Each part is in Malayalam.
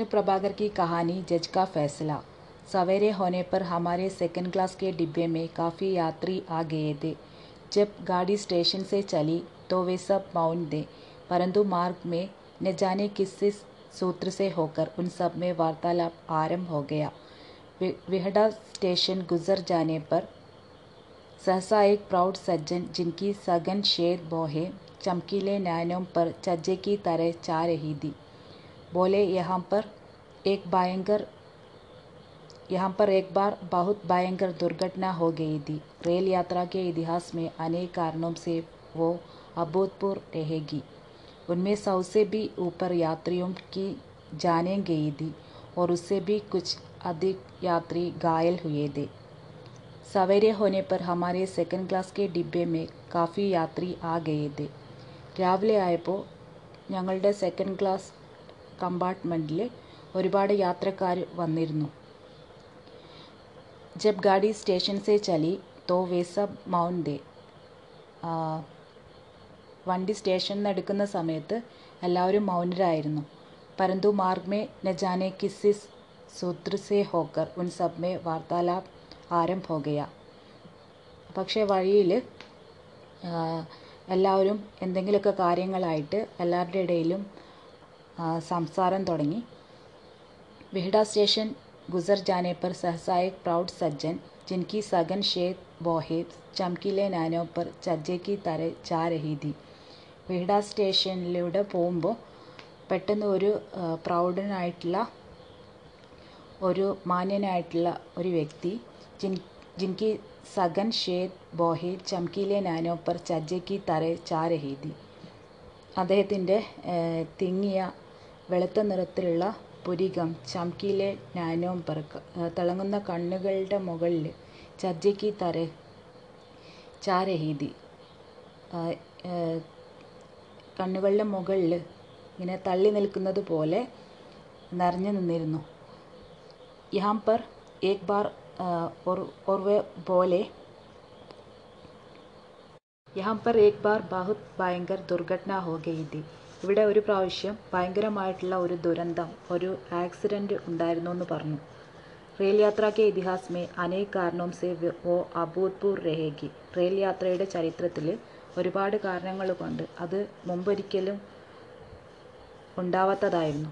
विष्णु प्रभाकर की कहानी जज का फैसला। सवेरे होने पर हमारे सेकंड क्लास के डिब्बे में काफ़ी यात्री आ गए थे। जब गाड़ी स्टेशन से चली तो वे सब मौन थे। परंतु मार्ग में न जाने किस सूत्र से होकर उन सब में वार्तालाप आरंभ हो गया। विहड़ा स्टेशन गुजर जाने पर सहसा एक प्राउड सज्जन, जिनकी सघन शेर बोहे, चमकीले नैनों पर चज्जे की तरह चा रही थी। बोले, यहाँ पर एक भयंकर, यहाँ पर एक बार बहुत भयंकर दुर्घटना हो गई थी। रेल यात्रा के इतिहास में अनेक कारणों से वो अभूतपूर्व रहेगी। उनमें सौ से भी ऊपर यात्रियों की जाने गई थी और उससे भी कुछ अधिक यात्री घायल हुए थे। सवेरे होने पर हमारे सेकंड क्लास के डिब्बे में काफ़ी यात्री आ गए थे। रावले आए पो ഞങ്ങളുടെ सेकंड क्लास കമ്പാർട്ട്മെന്റിൽ ഒരുപാട് യാത്രക്കാർ വന്നിരുന്നു. ജബ് ഗാഡി സ്റ്റേഷൻ സേ ചലി തോ വേസ സബ് വണ്ടി സ്റ്റേഷനിൽ നിന്ന് എടുക്കുന്ന സമയത്ത് എല്ലാവരും മൗനരായിരുന്നു. പരന്തു മാർഗ്മേ നജാനെ കിസ്സിസ് സൂത്ര സേ ഹോക്കർ ഉൻ സബ്മേ വാർത്താലാപ് ആരംഭ ഹോകയ പക്ഷേ വഴിയിൽ എല്ലാവരും എന്തെങ്കിലുമൊക്കെ കാര്യങ്ങളായിട്ട് എല്ലാവരുടെ ഇടയിലും സംസാരം തുടങ്ങി വിഹഡ സ്റ്റേഷൻ ഗുസർ ജാനെ पर सहसा एक प्राउड सज्जन जिनकी सघन शेद बोहे चमकीले नानों पर चज्जे की तरह जा रही थी വിഹഡ സ്റ്റേഷനിലൂടെ പോകുമ്പോൾ പെട്ടെന്ന് ഒരു പ്രൗഢനായിട്ടുള്ള ഒരു മാന്യനായിട്ടുള്ള ഒരു വ്യക്തി जिन जिनकी सघन शेद ബോഹെ ചംകീലെ നാനോ പർ ചജ്ജയ്ക്ക് തറ ചാ രഹി തി അദ്ദേഹത്തിൻ്റെ തിങ്ങിയ വെളുത്ത നിറത്തിലുള്ള പുരികം ചംകീലെ നാനോ പർ തിളങ്ങുന്ന കണ്ണുകളുടെ മുകളിൽ ചജ്ജയ്ക്ക് തറ ചാ രഹി തി കണ്ണുകളുടെ മുകളിൽ ഇങ്ങനെ തള്ളി നിൽക്കുന്നത് പോലെ നിറഞ്ഞു നിന്നിരുന്നു യഹാം പർ ഏക് ബാർ और और वे बोले यहाँ पर एक बार बहुत ഭയങ്കര ദുർഘടന ഹോ ഗയി തി ഇവിടെ ഒരു പ്രാവശ്യം ഭയങ്കരമായിട്ടുള്ള ഒരു ദുരന്തം ഒരു ആക്സിഡന്റ് ഉണ്ടായിരുന്നു എന്ന് പറഞ്ഞു. റെയിൽ യാത്രയ്ക്ക് ഇതിഹാസമേ അനേക് കാരണവും സേ ഓ അഭൂത്പൂർ രഹേഗി റെയിൽ യാത്രയുടെ ചരിത്രത്തിൽ ഒരുപാട് കാരണങ്ങൾ കൊണ്ട് അത് മുമ്പൊരിക്കലും ഉണ്ടാവാത്തതായിരുന്നു.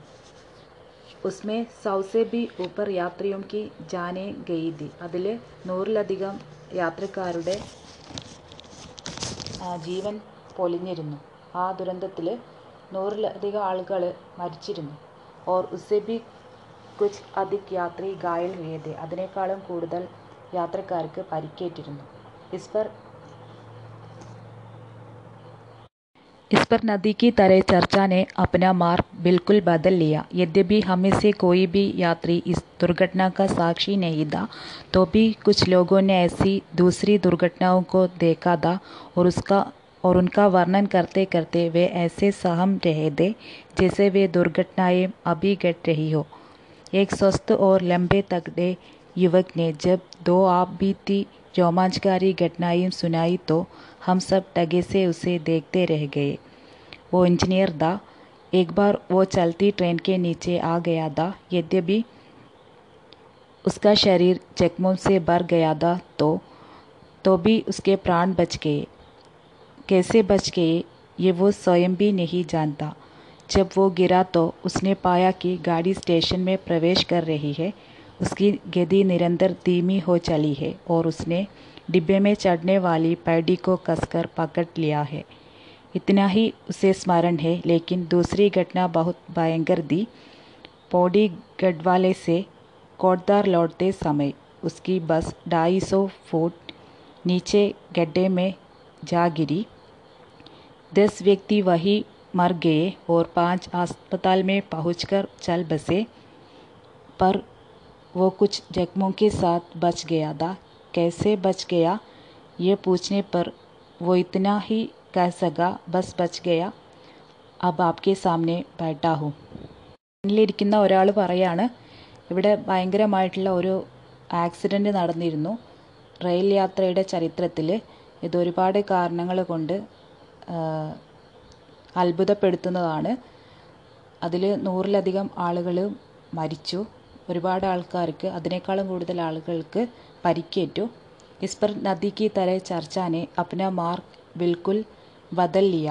ഉസ്മേ സൗസേബി ഊപ്പർ യാത്രിയും കി ജാനെ ഗെയ്തി അതിൽ നൂറിലധികം യാത്രക്കാരുടെ ജീവൻ പൊലിഞ്ഞിരുന്നു. ആ ദുരന്തത്തിൽ നൂറിലധികം ആളുകൾ മരിച്ചിരുന്നു ഓർ ഉസ്സെ ബി കുച്ച് അധിക് യാത്രി ഗായൽ ഹുയെ തെ അതിനേക്കാളും കൂടുതൽ യാത്രക്കാർക്ക് പരിക്കേറ്റിരുന്നു ഇസ് പർ इस पर नदी की तरह चर्चा ने अपना मार्ग बिल्कुल बदल लिया यद्यपि हमें से कोई भी यात्री इस दुर्घटना का साक्षी नहीं था तो भी कुछ लोगों ने ऐसी दूसरी दुर्घटनाओं को देखा था और उसका और उनका वर्णन करते करते वे ऐसे सहम रहे थे, जैसे वे दुर्घटनाएँ अभी घट रही हो। एक स्वस्थ और लंबे तगड़े युवक ने जब दो आप बीती रोमांचकारी घटनाएँ सुनाई तो हम सब टगे से उसे देखते रह गए। वो इंजीनियर था। एक बार वो चलती ट्रेन के नीचे आ गया था। यद्यपि उसका शरीर जख्मों से भर गया था तो तो भी उसके प्राण बच गए। कैसे बच गए, ये वो स्वयं भी नहीं जानता। जब वो गिरा तो उसने पाया कि गाड़ी स्टेशन में प्रवेश कर रही है, उसकी गति निरंतर धीमी हो चली है और उसने डिब्बे में चढ़ने वाली पैडी को कसकर पकड़ लिया है। इतना ही उसे स्मरण है, लेकिन दूसरी घटना बहुत भयंकर दी पौड़ी गढ़वाले से कोटदार लौटते समय उसकी बस ढाई सौ फुट नीचे गड्ढे में जा गिरी। दस व्यक्ति वहीं मर गए और पांच अस्पताल में पहुंचकर चल बसे पर वो कुछ जख्मों के साथ बच गया था कैसे बच गया ये पूछने पर वो इतना ही कह सका बस बच गया अब आपके सामने बैठा हूँ മുന്നിലിരിക്കുന്ന ഒരാൾ പറയാണ് ഇവിടെ ഭയങ്കരമായിട്ടുള്ള ഒരു ആക്സിഡൻറ്റ് നടന്നിരുന്നു റെയിൽ യാത്രയുടെ ചരിത്രത്തിൽ ഇത് ഒരുപാട് കാരണങ്ങൾ കൊണ്ട് അത്ഭുതപ്പെടുത്തുന്നതാണ്. അതിൽ നൂറിലധികം ആളുകൾ മരിച്ചു. ഒരുപാട് ആൾക്കാർക്ക് അതിനേക്കാളും കൂടുതൽ ആളുകൾക്ക് പരിക്കേറ്റു. ഇസ്പർ നദിക്ക് തരെ ചർച്ചാനെ അപ്ന മാർക്ക് ബിൽക്കുൽ ബദൽ ലിയ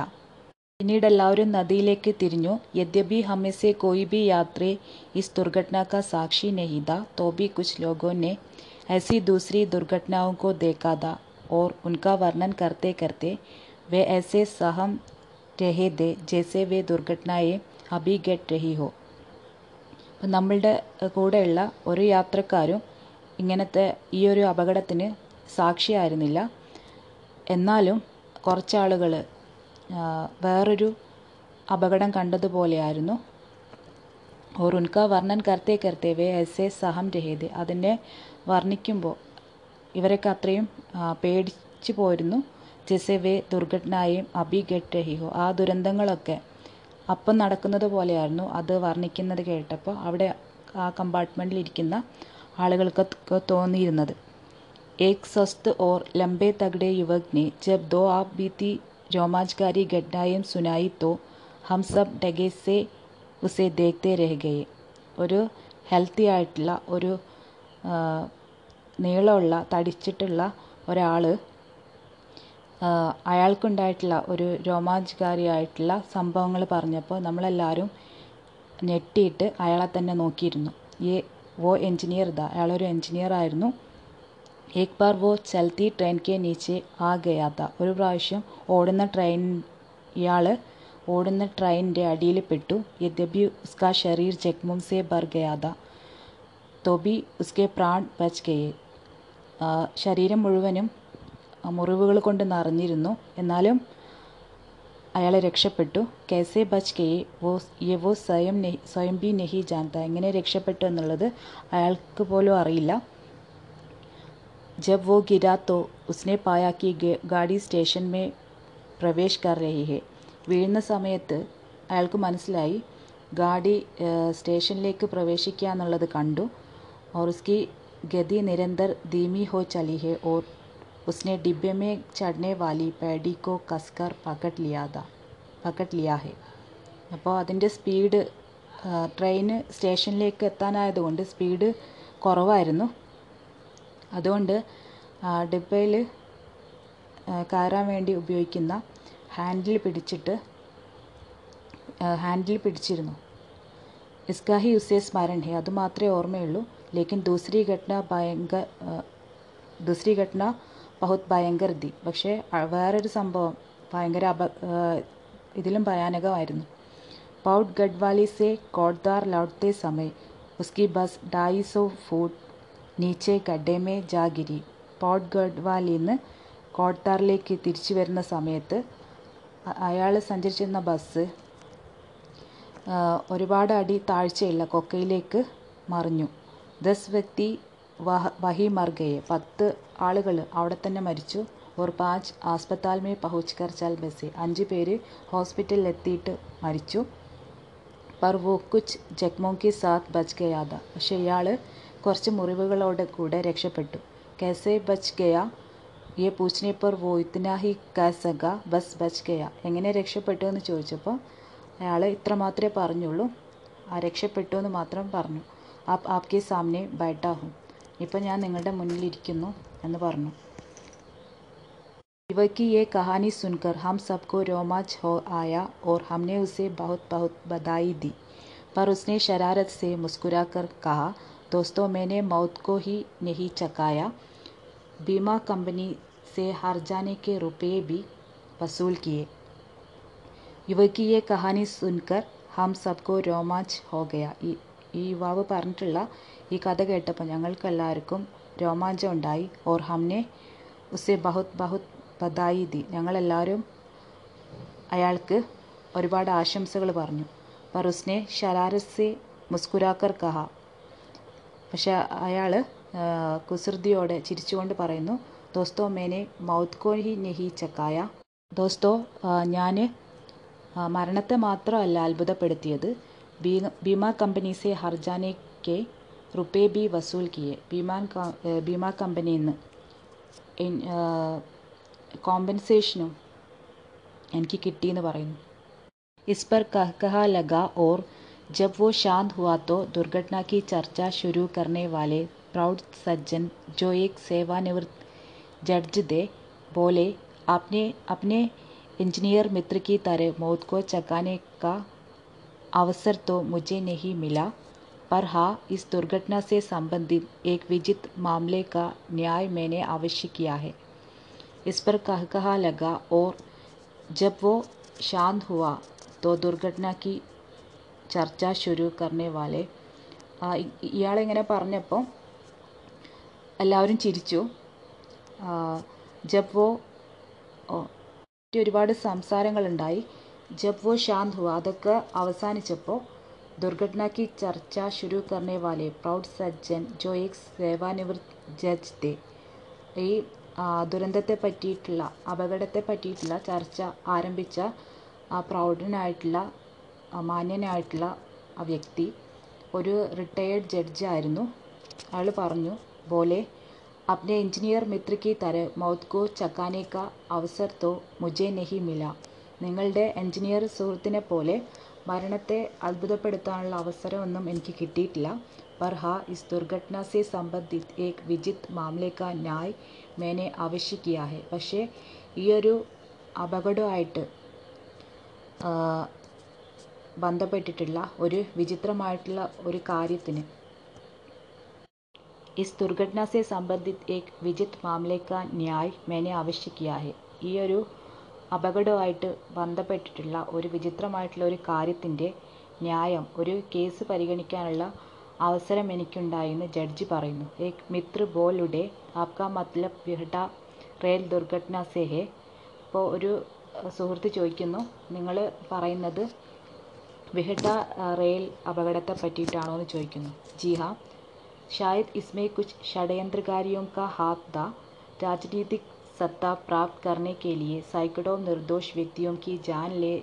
പിന്നീട് എല്ലാവരും നദിയിലേക്ക് തിരിഞ്ഞു. യദ്യപി ഹമെസെ കോയിബി യാത്രേ ഇസ് ദുർഘടന കാ സാക്ഷി നെഹിത തോബി കുച്ച് ലോഗോ നെ ऐसी दूसरी दुर्घटनाओं को देखा था और उनका वर्णन वे ऐसे सहम रहे थे जैसे वे दुर्घटनाएं अभी घट रही हो അപ്പം നമ്മളുടെ കൂടെയുള്ള ഒരു യാത്രക്കാരും ഇങ്ങനത്തെ ഈ ഒരു അപകടത്തിന് സാക്ഷിയായിരുന്നില്ല എന്നാലും കുറച്ചാളുകൾ വേറൊരു അപകടം കണ്ടതുപോലെയായിരുന്നു ഓർ ഉൻക വർണ്ണൻ കർത്തേ കർത്തേ വേ എസ് എ സഹം രഹേത് അതിനെ വർണ്ണിക്കുമ്പോൾ ഇവരൊക്കെ അത്രയും പേടിച്ചു പോയിരുന്നു ജെസെ വേ ദുർഘടനായും അഭിഘട്ട് രഹിഹോ ആ ദുരന്തങ്ങളൊക്കെ അപ്പം നടക്കുന്നത് പോലെയായിരുന്നു അത് വർണിക്കുന്നത് കേട്ടപ്പോൾ അവിടെ ആ കമ്പാർട്ട്മെന്റിൽ ഇരിക്കുന്ന ആളുകൾക്കൊക്കെ തോന്നിയിരുന്നത്. ഏക് Swasth or ലംബെ തകടെ യുവഗ്നെ Jab though app ബീത്തി രോമാജ്കാരി ഗഡ്ഡായും സുനായി തോ ഹംസബ് സബ് ഉസെ ദേഖ്തേ രഹ്ഗയെ ഒരു ഹെൽത്തി ആയിട്ടുള്ള ഒരു നീളമുള്ള തടിച്ചിട്ടുള്ള ഒരാൾ അയാൾക്കുണ്ടായിട്ടുള്ള ഒരു രോമാഞ്ചകാരിയായിട്ടുള്ള സംഭവങ്ങൾ പറഞ്ഞപ്പോൾ നമ്മളെല്ലാവരും ഞെട്ടിയിട്ട് അയാളെ തന്നെ നോക്കിയിരുന്നു. ഏ വോ എൻജിനീയർ ഇതാ. അയാളൊരു എൻജിനീയർ ആയിരുന്നു. ഏക് ബാർ വോ ചലത്തി ട്രെയിൻ കെ നീച്ചെ ആ ഗയാത്ത ഒരു പ്രാവശ്യം ഓടുന്ന ട്രെയിൻ ഇയാൾ ഓടുന്ന ട്രെയിനിന്റെ അടിയിൽ പെട്ടു. യദ്യപി ഉസ്കാ ശരീർ ജഗ്മും സെ ബർ ഗയാത തൊബി ഉസ്കെ പ്രാൺ ബച്ച് ഗയെ. ശരീരം മുഴുവനും മുറിവുകൾ കൊണ്ട് നിറഞ്ഞിരുന്നു. എന്നാലും അയാളെ രക്ഷപ്പെട്ടു. കേസെ ബച്ച് കെ വോസ് യെ സ്വയം നെഹ് സ്വയം ബി നെഹി ജാൻത എങ്ങനെ രക്ഷപ്പെട്ടു എന്നുള്ളത് അയാൾക്ക് പോലും അറിയില്ല. ജബ് വോ ഗിരാത്തോ ഉസ്നെ പായാക്കി ഗാഡി സ്റ്റേഷൻ മേ പ്രവേശ് കർ രഹി വീഴുന്ന സമയത്ത് അയാൾക്ക് മനസ്സിലായി. ഗാഡി സ്റ്റേഷനിലേക്ക് പ്രവേശിക്കുക എന്നുള്ളത് കണ്ടു ഓർസ്കി ഗതി നിരന്തർ ധീമി ഹോ ചലിഹെ ഓർ उसने डिब्बे में चढ़ने वाली पैडी को कसकर पकड़ लिया था पकड़ लिया है അപ്പോൾ അതിൻ്റെ സ്പീഡ് ട്രെയിന് സ്റ്റേഷനിലേക്ക് എത്താനായതുകൊണ്ട് സ്പീഡ് കുറവായിരുന്നു അതുകൊണ്ട് ഡിബ്ബയിൽ കയറാൻ വേണ്ടി ഉപയോഗിക്കുന്ന ഹാൻഡിൽ പിടിച്ചിട്ട് ഹാൻഡിൽ പിടിച്ചിരുന്നു इसका ही उसे स्मरण है അത് മാത്രമേ ഓർമ്മയുള്ളൂ ലേക്കിൻ ദൂസരി ഘട്ടന ഭയങ്കര ദൂസരി ഘട്ടന ബഹുത് ഭയങ്കർ ദി പക്ഷേ വേറൊരു സംഭവം ഭയങ്കര അപ ഇതിലും ഭയാനകമായിരുന്നു. പൗട്ട് ഗഡ്വാലിസെ കോഡ്ദാർ ലൗട്ടെ സമയ. ഉസ്കി ബസ് ഡായി ഓഫ് ഫുഡ് നീച്ചെ ഗഡേമേ ജാഗിരി പൗഡ് ഗഡ്വാലിൽ നിന്ന് കോഡ്ദാറിലേക്ക് തിരിച്ചു വരുന്ന സമയത്ത് അയാൾ സഞ്ചരിച്ചിരുന്ന ബസ് ഒരുപാട് അടി താഴ്ചയുള്ള കൊക്കയിലേക്ക് മറിഞ്ഞു. ദസ് വ്യക്തി വഹ വഹി പത്ത് ആളുകൾ അവിടെ തന്നെ മരിച്ചു. ഓർ പാഞ്ച് ആസ്പത്താൽ മേ പഹുച്ച് കർ ചാൽ ബസെ അഞ്ച് പേര് ഹോസ്പിറ്റലിലെത്തിയിട്ട് മരിച്ചു. പർ വോ കുച്ച് ജഗ്മോങ്കി സാത്ത് ബച്ച് ഗയാത പക്ഷെ ഇയാൾ കുറച്ച് മുറിവുകളോടെ കൂടെ രക്ഷപ്പെട്ടു. കെസെ ബച്ച് ഗയ ഈ പൂച്ചിനെ പർ വോ ഇത്തനാഹി കസക ബസ് ബച്ച് ഗയ എങ്ങനെ രക്ഷപ്പെട്ടു എന്ന് ചോദിച്ചപ്പോൾ അയാൾ ഇത്ര മാത്രമേ പറഞ്ഞുള്ളൂ. ആ രക്ഷപ്പെട്ടു എന്ന് മാത്രം പറഞ്ഞു. ആപ് ആപ്കെ സാമനെ ബൈട്ടാ ഹും. ഇപ്പം ഞാൻ നിങ്ങളുടെ മുന്നിലിരിക്കുന്നു എന്ന് പറഞ്ഞു युवक की ये कहानी सुनकर हम सबको रोमांच हो आया और हमने उसे बहुत बहुत बधाई दी पर उसने शरारत से मुस्कुराकर कहा दोस्तों मैंने मौत को ही नहीं चकाया बीमा कंपनी से हार जाने के रुपए भी वसूल किए युवक की ये कहानी सुनकर हम सबको രോമാഞ്ച് ഹോ ഗയ ഈ ഈ യുവാവ് പറഞ്ഞിട്ടുള്ള ഈ കഥ കേട്ടപ്പോൾ ഞങ്ങൾക്കെല്ലാവർക്കും രോമാഞ്ചം ഉണ്ടായി ഓർ ഹംനെ ഉസെ ബഹുത് ബഹുത് ബദായി ദി ഞങ്ങളെല്ലാവരും അയാൾക്ക് ഒരുപാട് ആശംസകൾ പറഞ്ഞു. പറുസ്നെ ഉസ്നെ മുസ്കുരാക്കർ കഹ. പക്ഷെ അയാൾ കുസൃതിയോടെ ചിരിച്ചുകൊണ്ട് പറയുന്നു ദോസ്തോ മേനെ മൗത്കോ കോഹി നെഹി ചക്കായ. ദോസ്തോ ഞാൻ മരണത്തെ മാത്രമല്ല അത്ഭുതപ്പെടുത്തിയത്. ഭീമ കമ്പനീസെ ഹർജാനെ കെ റുപ്പേ ബി വസൂൽ കിയെ ബീമാൻ ബീമാ കമ്പനിയിൽ നിന്ന് കോമ്പൻസേഷനും എനിക്ക് കിട്ടിയെന്ന് പറയുന്നു ഇസ് പർ കഹ കഹ ലഗ ഓർ जब वो शांत हुआ तो दुर्घटना की चर्चा शुरू करने वाले प्रौढ़ सज्जन जो एक सेवानिवृत्त जज थे बोले आपने अपने इंजीनियर मित्र की तरह मौत को चकाने का अवसर तो मुझे नहीं मिला पर हाँ इस दुर्घटना से संबंधित एक विचित्र मामले का न्याय मैंने अवश्य किया है इस पर कह कहा लगा और जब वो शांत हुआ तो दुर्घटना की ചർച്ച ശുരു കർണേ വാലെ ഇയാളിങ്ങനെ പറഞ്ഞപ്പോൾ എല്ലാവരും ചിരിച്ചു ജബ് വോ ഒരുപാട് സംസാരങ്ങളുണ്ടായി ജബ് വോ ശാന്ത് ഹുവ അതൊക്കെ അവസാനിച്ചപ്പോൾ ദുർഘടനയ്ക്ക് ചർച്ച ശുരു കർണേ വാലെ പ്രൗഡ് സജ്ജൻ ജോ എക് സേവാനിവൃത്ത് ജഡ്ജ് തേ ഈ ദുരന്തത്തെ പറ്റിയിട്ടുള്ള അപകടത്തെ പറ്റിയിട്ടുള്ള ചർച്ച ആരംഭിച്ച ആ പ്രൗഢനായിട്ടുള്ള മാന്യനായിട്ടുള്ള ആ വ്യക്തി ഒരു റിട്ടയേർഡ് ജഡ്ജായിരുന്നു അയാൾ പറഞ്ഞു ബോലെ अपने इंजीनियर मित्र की तरह मौत को चकाने का അവസർ तो मुझे नहीं मिला നിങ്ങളുടെ എഞ്ചിനീയർ സുഹൃത്തിനെ പോലെ മരണത്തെ അത്ഭുതപ്പെടുത്താനുള്ള അവസരമൊന്നും എനിക്ക് കിട്ടിയിട്ടില്ല पर हाँ इस दुर्घटना से संबंधित एक विचित्र मामले का न्याय मैंने अवश्य किया है പക്ഷേ ഈ ഒരു അപകടമായിട്ട് ബന്ധപ്പെട്ടിട്ടുള്ള ഒരു വിചിത്രമായിട്ടുള്ള ഒരു കാര്യത്തിന് इस दुर्घटना से संबंधित एक विचित्र मामले का न्याय मैंने अवश्य किया है ഈ ഒരു അപകടവുമായിട്ട് ബന്ധപ്പെട്ടിട്ടുള്ള ഒരു വിചിത്രമായിട്ടുള്ള ഒരു കാര്യത്തിന്റെ ന്യായം ഒരു കേസ് പരിഗണിക്കാനുള്ള അവസരം എനിക്കുണ്ടായെന്ന് ജഡ്ജി പറയുന്നു. ഏക് മിത്ര ബോലുടെ ആപ്കാ മത്ലബ് ബിഹ്ഡ റെയിൽ ദുർഘടന സെഹെ. ഇപ്പോൾ ഒരു സുഹൃത്ത് ചോദിക്കുന്നു നിങ്ങൾ പറയുന്നത് ബിഹട്ട റെയിൽ അപകടത്തെ പറ്റിയിട്ടാണോ എന്ന് ചോദിക്കുന്നു. ജിഹ ഷായദ് ഇസ്മേ കുച്ച് ഷഡയന്ത്രകാരിയോം കാ ഹാത്ത ദ. രാജനീതിക് सत्ता प्राप्त करने के लिए सैकड़ों निर्दोष व्यक्तियों की जान ले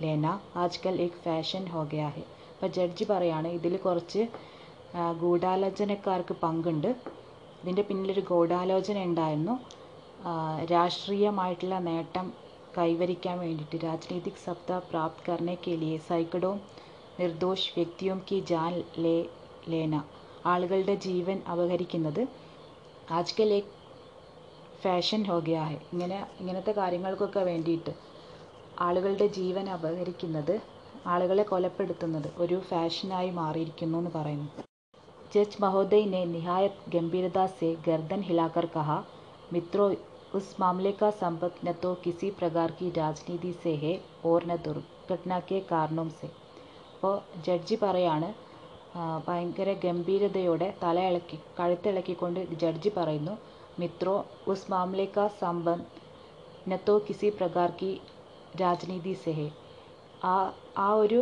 लेना आजकल एक फैशन हो गया है അപ്പോൾ ജഡ്ജി പറയാണ് ഇതിൽ കുറച്ച് ഗൂഢാലോചനക്കാർക്ക് പങ്കുണ്ട് ഇതിൻ്റെ പിന്നിലൊരു ഗൂഢാലോചന ഉണ്ടായിരുന്നു രാഷ്ട്രീയമായിട്ടുള്ള നേട്ടം കൈവരിക്കാൻ വേണ്ടിയിട്ട് രാജനീതിക് സത്ത പ്രാപ്ത് കർണെ കെ ലിയെ സൈക്കഡോ നിർദോഷ് വ്യക്തിയും കി ജാൻ ലേ ലേന ആളുകളുടെ ജീവൻ അപഹരിക്കുന്നത് ആജ്കൽ ഏക് ഫാഷൻ ഹോ ഗയാ ഹെ ഇങ്ങനെ ഇങ്ങനത്തെ കാര്യങ്ങൾക്കൊക്കെ വേണ്ടിയിട്ട് ആളുകളുടെ ജീവൻ അപഹരിക്കുന്നത് ആളുകളെ കൊലപ്പെടുത്തുന്നത് ഒരു ഫാഷനായി മാറിയിരിക്കുന്നു എന്ന് പറയുന്നു जज महोदय ने निहायत गंभीरता से गर्दन हिलाकर कहा मित्रों उस मामले का संबंध न तो किसी प्रकार की राजनीति से है और न दुर्घटना के कारणों से അപ്പോൾ ജഡ്ജി പറയാണ് ഭയങ്കര ഗംഭീരതയോടെ തല ഇളക്കി കഴുത്തിളക്കിക്കൊണ്ട് ജഡ്ജി പറയുന്നു മിത്രോ उस मामले का संबंध न तो किसी प्रकार की രാജനീതി से है। ആ ആ ഒരു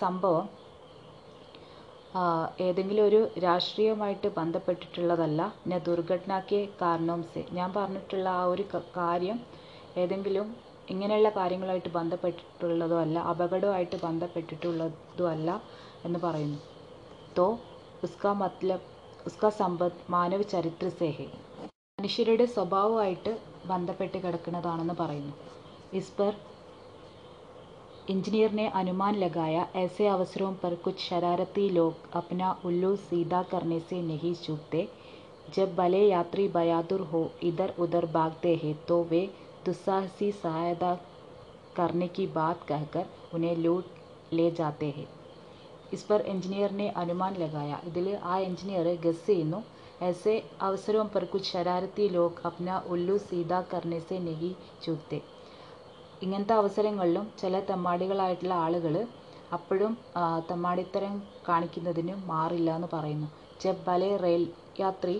സംഭവം ഏതെങ്കിലും ഒരു രാഷ്ട്രീയമായിട്ട് ബന്ധപ്പെട്ടിട്ടുള്ളതല്ല ഞാൻ ദുർഘടനയ്ക്ക് കാരണവും സെ ഞാൻ പറഞ്ഞിട്ടുള്ള ആ ഒരു കാര്യം ഏതെങ്കിലും ഇങ്ങനെയുള്ള കാര്യങ്ങളായിട്ട് ബന്ധപ്പെട്ടിട്ടുള്ളതോ അല്ല അപകടവുമായിട്ട് ബന്ധപ്പെട്ടിട്ടുള്ളതും അല്ല എന്ന് പറയുന്നു. തോ ഉസ്കാ മത്ലബ് ഉസ്കാ സമ്പത്ത് മാനവ ചരിത്ര സേഹെ മനുഷ്യരുടെ സ്വഭാവമായിട്ട് ബന്ധപ്പെട്ട് കിടക്കുന്നതാണെന്ന് പറയുന്നു ഇസ് पर इंजीनियर ने अनुमान लगाया ऐसे अवसरों पर कुछ शरारती लोग अपना उल्लू सीधा करने से नहीं चूकते जब भले यात्री बहादुर हो इधर उधर भागते हैं तो वे दुस्साहसी सहायता करने की बात कहकर उन्हें लूट ले जाते हैं इस पर इंजीनियर ने अनुमान लगाया ഇതിൽ ആ എഞ്ചിനീയർ ഗസ് ചെയ്യുന്നു ऐसे अवसरों पर कुछ शरारती लोग अपना उल्लू सीधा करने से नहीं चूकते ഇങ്ങനത്തെ അവസരങ്ങളിലും ചില തെമ്മാടികളായിട്ടുള്ള ആളുകൾ അപ്പോഴും തെമ്മാടിത്തരം കാണിക്കുന്നതിന് മാറില്ല എന്ന് പറയുന്നു ജബ് ഭലെ റെയിൽ യാത്രി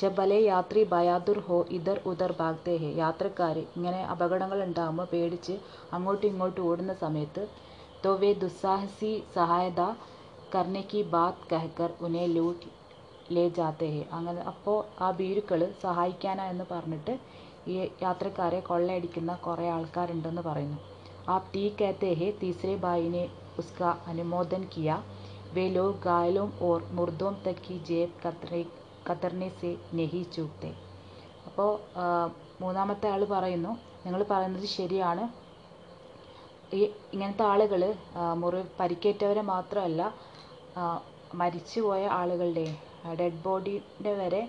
ജബ് ഭലെ യാത്രി ബയാദുർ ഹോ ഇധർ ഉധർ ഭാഗ്തേ ഹെ യാത്രക്കാർ ഇങ്ങനെ അപകടങ്ങൾ ഉണ്ടാകുമ്പോൾ പേടിച്ച് അങ്ങോട്ടും ഇങ്ങോട്ടും ഓടുന്ന സമയത്ത് तो वे दुस्साहसी സഹായത करने की बात कहकर उन्हें लूट ലേ ജാത്തേ ഹേ അങ്ങനെ അപ്പോൾ ആ ഭീരുക്കൾ സഹായിക്കാനാ എന്ന് പറഞ്ഞിട്ട് ഈ യാത്രക്കാരെ കൊള്ളയടിക്കുന്ന കുറേ ആൾക്കാരുണ്ടെന്ന് പറയുന്നു. ആ ടീ കേത്തേ ഹേ തീസരെ ബായിനെ ഉസ്ക അനുമോദൻ കിയ. വേ ലോ ഗായലും ഓർ മുർദോം തക്കി ജേബ് കത്തറി കത്രനെ സെ നെഹി ചൂക്തേ. അപ്പോൾ മൂന്നാമത്തെ ആൾ പറയുന്നു നിങ്ങൾ പറയുന്നത് ശരിയാണ്. ഈ ഇങ്ങനത്തെ ആളുകൾ മുറി പരിക്കേറ്റവരെ മാത്രമല്ല മരിച്ചുപോയ ആളുകളുടെ ഡെഡ് ബോഡീൻ്റെ വരെ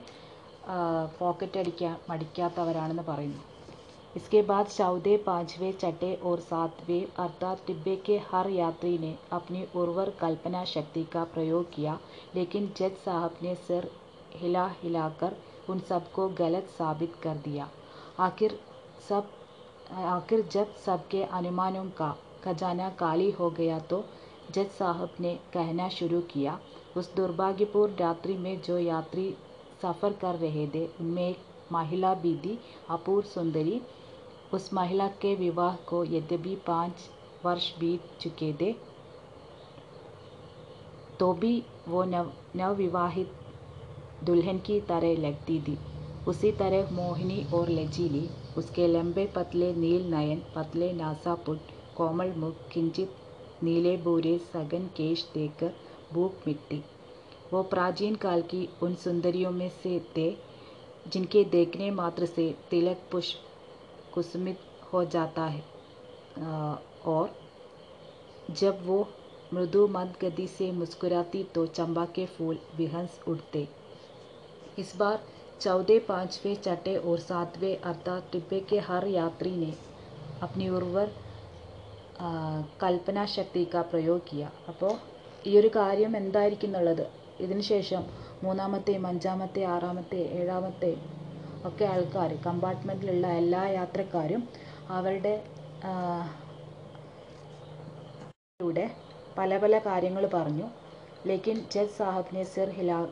പോക്കറ്റ് അടിക്കാൻ മടിക്കാത്തവരാണെന്ന് പറയുന്നു इसके बाद चौथे पाँचवें छठे और सातवें अर्थात डिब्बे के हर यात्री ने अपनी उर्वर कल्पना शक्ति का प्रयोग किया लेकिन जज साहब ने सिर हिला हिलाकर उन सबको गलत साबित कर दिया आखिर सब आखिर जब सबके अनुमानों का खजाना काली हो गया तो जज साहब ने कहना शुरू किया उस दुर्भाग्यपूर्ण रात्रि में जो यात्री सफ़र कर रहे थे, उनमें एक महिला भी थी, अपूर्व सुंदरी। उस महिला के विवाह को यद्यपि पाँच वर्ष बीत चुके थे तो भी वो नव, नवविवाहित दुल्हन की तरह लगती थी। उसी तरह मोहिनी और लचीली, उसके लंबे पतले नील नयन, पतले नासापुट, कोमल मुख, किंचित नीले भूरे सघन केश देखकर भूख मिट्टी वो प्राचीन काल की उन सुंदरियों में से थे, जिनके देखने मात्र से तिलक पुष्प कुसुमित हो जाता है। और जब वो मृदु मंद गति से मुस्कुराती तो चंबा के फूल विहंस उठते इस बार चौदह पाँचवें चटे और सातवें अर्थात टिब्बे के हर यात्री ने अपनी उर्वर कल्पना शक्ति का प्रयोग किया। अपो ഈ ഒരു കാര്യം എന്തായിരിക്കും എന്നുള്ളത് ഇതിനുശേഷം മൂന്നാമത്തെയും അഞ്ചാമത്തെ ആറാമത്തെ ഏഴാമത്തെ ഒക്കെ ആൾക്കാർ കമ്പാർട്ട്മെന്റിലുള്ള എല്ലാ യാത്രക്കാരും അവരുടെ ൂടെ പല പല കാര്യങ്ങൾ പറഞ്ഞു. ലേക്കിൻ ജജ് സാഹബ് നെ സിർ ഹിലാ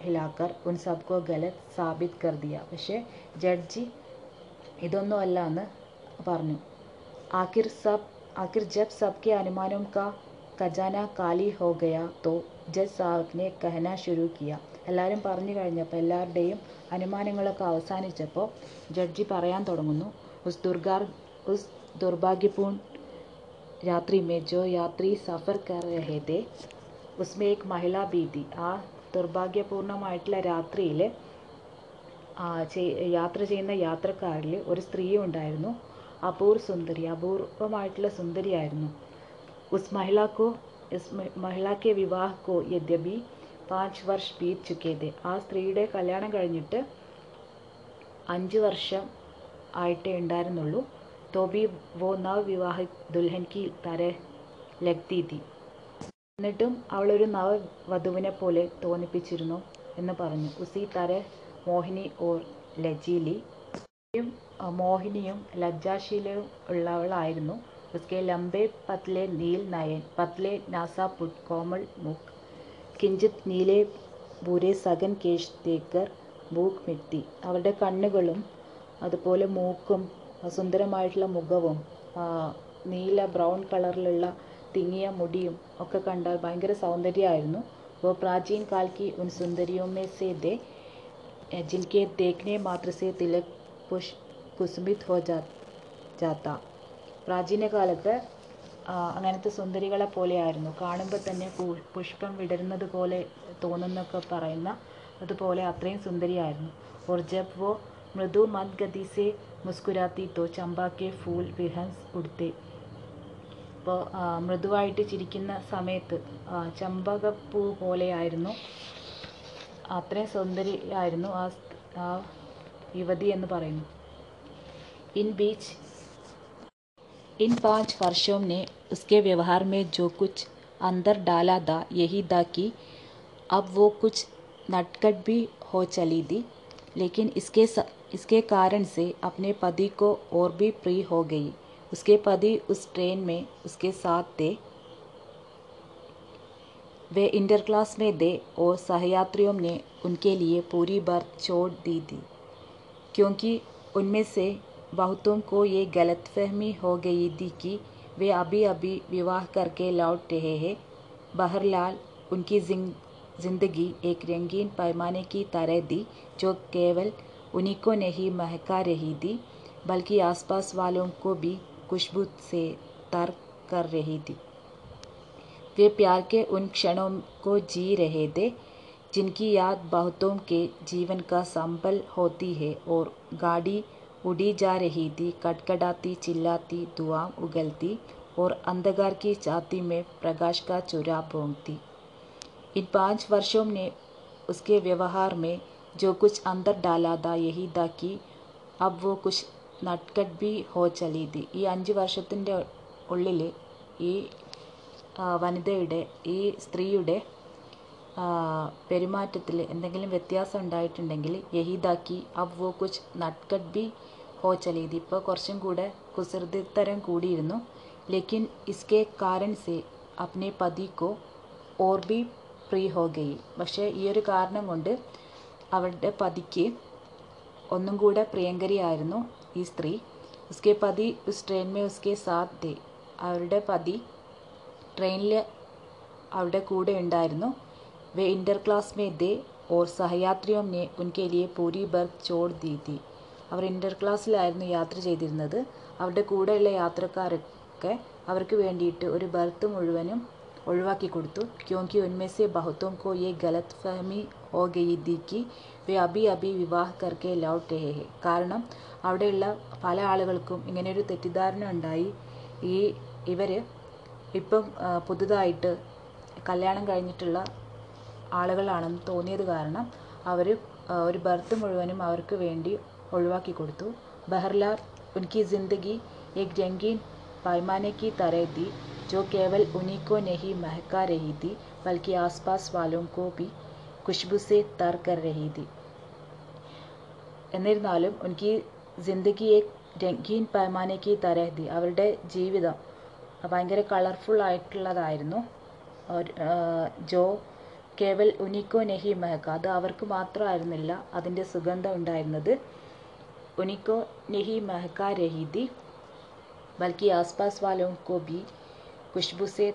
ഹിലാക്കർ ഉൻ സബ്കോ ഗലത് സാബിത് കർദിയ പക്ഷേ ജഡ്ജി ഇതൊന്നും അല്ല എന്ന് പറഞ്ഞു. ആഖിർ സബ് ആഖിർ ജബ് സബ്കെ അനുമാനം കാ ഖജാനാ കാലി ഹോ ഗയാ തോ ജജ് സാഹബ് നെ കഹന ശുരു കിയ. എല്ലാവരും പറഞ്ഞു കഴിഞ്ഞപ്പോൾ എല്ലാവരുടെയും അനുമാനങ്ങളൊക്കെ അവസാനിച്ചപ്പോൾ ജഡ്ജി പറയാൻ തുടങ്ങുന്നു ഉസ് ദുർഗാർ ഉസ് ദുർഭാഗ്യപൂൺ രാത്രി മേ ജോ യാത്രി സഫർ കർ ഉസ്മേ ഏക് മഹിളാ ഭീതി. ആ ദുർഭാഗ്യപൂർണമായിട്ടുള്ള രാത്രിയിൽ യാത്ര ചെയ്യുന്ന യാത്രക്കാരിൽ ഒരു സ്ത്രീ ഉണ്ടായിരുന്നു. അപൂർ സുന്ദരി അപൂർവമായിട്ടുള്ള സുന്ദരിയായിരുന്നു. ഉസ് महिला के विवाह को यद्यपि പാഞ്ച് വർഷ് ബീത് ചുക്കേതെ ആ സ്ത്രീയുടെ കല്യാണം കഴിഞ്ഞിട്ട് അഞ്ച് വർഷം ആയിട്ടേ ഉണ്ടായിരുന്നുള്ളൂ. തോബി വോ നവ് വിവാഹ ദുൽഹൻ കി തര ലഗ്തി എന്നിട്ടും അവളൊരു നവവധുവിനെ പോലെ തോന്നിപ്പിച്ചിരുന്നു എന്ന് പറഞ്ഞു. ഉസി തരെ മോഹിനി ഓർ ലജീലി. മോഹിനിയും ലജ്ജാശീലവും ഉള്ളവളായിരുന്നു. ഉസ്കെ ലംബെ പത്ലെ നീൽ നയൻ പത്ലെ നാസാപുട്ട് കോമൾ മുഖ് കിഞ്ചിത് നീലെ ബൂരെ സഗൻ കേശ് തേക്കർ മൂക്ക് മിട്ടി അവരുടെ കണ്ണുകളും അതുപോലെ മൂക്കും സുന്ദരമായിട്ടുള്ള മുഖവും നീല ബ്രൗൺ കളറിലുള്ള തിങ്ങിയ മുടിയും ഒക്കെ കണ്ടാൽ ഭയങ്കര സൗന്ദര്യമായിരുന്നു वो प्राचीन काल की उन सुंदरियों में से थे जिनके देखने मात्र से तिलक പുഷ് കുസുമിത് ഹോ ജാ ജാത്ത പ്രാചീന കാലത്ത് അങ്ങനത്തെ സുന്ദരികളെ പോലെയായിരുന്നു. കാണുമ്പോൾ തന്നെ പുഷ്പം വിടരുന്നത് പോലെ തോന്നുന്നൊക്കെ പറയുന്ന അതുപോലെ അത്രയും സുന്ദരിയായിരുന്നു. ഓർ ജബ് മൃദു മത് ഗതി ചമ്പാക്കെ ഫൂൽ വിഹൻസ് അപ്പോൾ മൃദുവായിട്ട് ചിരിക്കുന്ന സമയത്ത് ചമ്പകപ്പൂ പോലെയായിരുന്നു. അത്രയും സുന്ദരിയായിരുന്നു ആ യുവതി എന്ന് പറയുന്നു. ഇൻ ബീച്ച് इन पाँच वर्षों ने उसके व्यवहार में जो कुछ अंदर डाला था यही था कि अब वो कुछ नटखट भी हो चली थी लेकिन इसके स, इसके कारण से अपने पति को और भी प्रिय हो गई। उसके पति उस ट्रेन में उसके साथ थे। वे इंटर क्लास में थे और सहयात्रियों ने उनके लिए पूरी बर्थ छोड़ दी थी क्योंकि उनमें से बहुतों को ये गलतफहमी हो गई थी कि वे अभी अभी विवाह करके लौट रहे हैं। बहरलाल उनकी ज़िंदगी एक रंगीन पैमाने की तरह थी, जो केवल उन्हीं को नहीं महका रही थी, बल्कि आसपास वालों को भी खुशबू से तर कर रही थी। वे प्यार के उन क्षणों को जी रहे थे, जिनकी याद बहुतों के जीवन का संबल होती है और गाड़ी उड़ी जा रही थी कटकटाती चिल्लाती धुआं उगलती और अंधकार की छाती में प्रकाश का चूरा भोंकती इन पाँच वर्षों ने उसके व्यवहार में जो कुछ अंदर डाला था यही था कि अब वो कुछ നട്ട്കട്ട് ബി ഹോ ചലി തി ഈ അഞ്ച് വർഷത്തിൻ്റെ ഉള്ളിൽ ഈ ആ, വനിതയുടെ ഈ സ്ത്രീയുടെ പെരുമാറ്റത്തിൽ എന്തെങ്കിലും വ്യത്യാസം ഉണ്ടായിട്ടുണ്ടെങ്കിൽ യഹീദാക്കി അബ് വോ കുച്ച് നട്ട്കട്ട് ബി ഹോ ചലീത് ഇപ്പോൾ കുറച്ചും കൂടെ കുസൃതിത്തരം കൂടിയിരുന്നു. ലെക്കിൻ ഇസ്കെ കാരൻ സെ അപ്നെ പതി കോ ഓർ ബി പ്രീ ഹോ ഗയി. പക്ഷേ ഈ ഒരു കാരണം കൊണ്ട് അവളുടെ പതിക്ക് ഒന്നും കൂടെ പ്രിയങ്കരിയായിരുന്നു ഈ സ്ത്രീ. ഉസ്കെ പതി ഉസ് ട്രെയിൻ മേ ഉസ്കെ സാത്ത് ദേ. അവരുടെ പതി ട്രെയിനിൽ അവരുടെ കൂടെ ഉണ്ടായിരുന്നു. വേ ഇന്റർ ക്ലാസ് മേ ദേ ഓർ സഹയാത്രിയോം നെ ഉൻകെ ലിയെ പൂരി ബർത്ത് ചോട് ദീ തി അവർ ഇന്റർ ക്ലാസ്സിലായിരുന്നു യാത്ര ചെയ്തിരുന്നത്. അവരുടെ കൂടെയുള്ള യാത്രക്കാരൊക്കെ അവർക്ക് വേണ്ടിയിട്ട് ഒരു ബർത്ത് മുഴുവനും ഒഴിവാക്കി കൊടുത്തു. ക്യോങ്കി ഉന്മേ സെ ബഹുത്തോം കോ യെ ഗലത് ഫഹമി ഹോ ഗയി തി കി അബി അബി വിവാഹ കർക്കെ ലൗട്ട് രഹേ ഹെ. കാരണം അവിടെയുള്ള പല ആളുകൾക്കും ഇങ്ങനെയൊരു തെറ്റിദ്ധാരണ ഉണ്ടായി. ഈ ഇവർ ഇപ്പം പുതുതായിട്ട് കല്യാണം കഴിഞ്ഞിട്ടുള്ള ആളുകളാണെന്ന് തോന്നിയത് കാരണം അവർ ഒരു ബർത്ത് മുഴുവനും അവർക്ക് വേണ്ടി ഒഴിവാക്കി കൊടുത്തു ബഹർലാൽ ഉൻകി ജിന്ദഗി एक रंगीन पैमाने की तरह थी जो केवल उन्हीं को नहीं महका रही थी बल्कि आसपास वालों को भी खुशबू से तर कर रही थी എന്നിരുന്നാലും എനിക്ക് ജിന്ദഗി എക് രംഗീൻ പൈമാനയ്ക്ക് തരഹതി അവരുടെ ജീവിതം ഭയങ്കര കളർഫുൾ ആയിട്ടുള്ളതായിരുന്നു ഒരു, ആ, ജോ കേവൽ ഉനിക്കോ നെഹി മെഹക്ക അത് അവർക്ക് മാത്രമായിരുന്നില്ല അതിൻ്റെ സുഗന്ധം ഉണ്ടായിരുന്നത് ഉനിക്കോ നെഹി മെഹക്ക രഹീതി ബൽക്കി ആസ്പാസ് വാലോം കോ ബി ഖുഷ്ബു സെ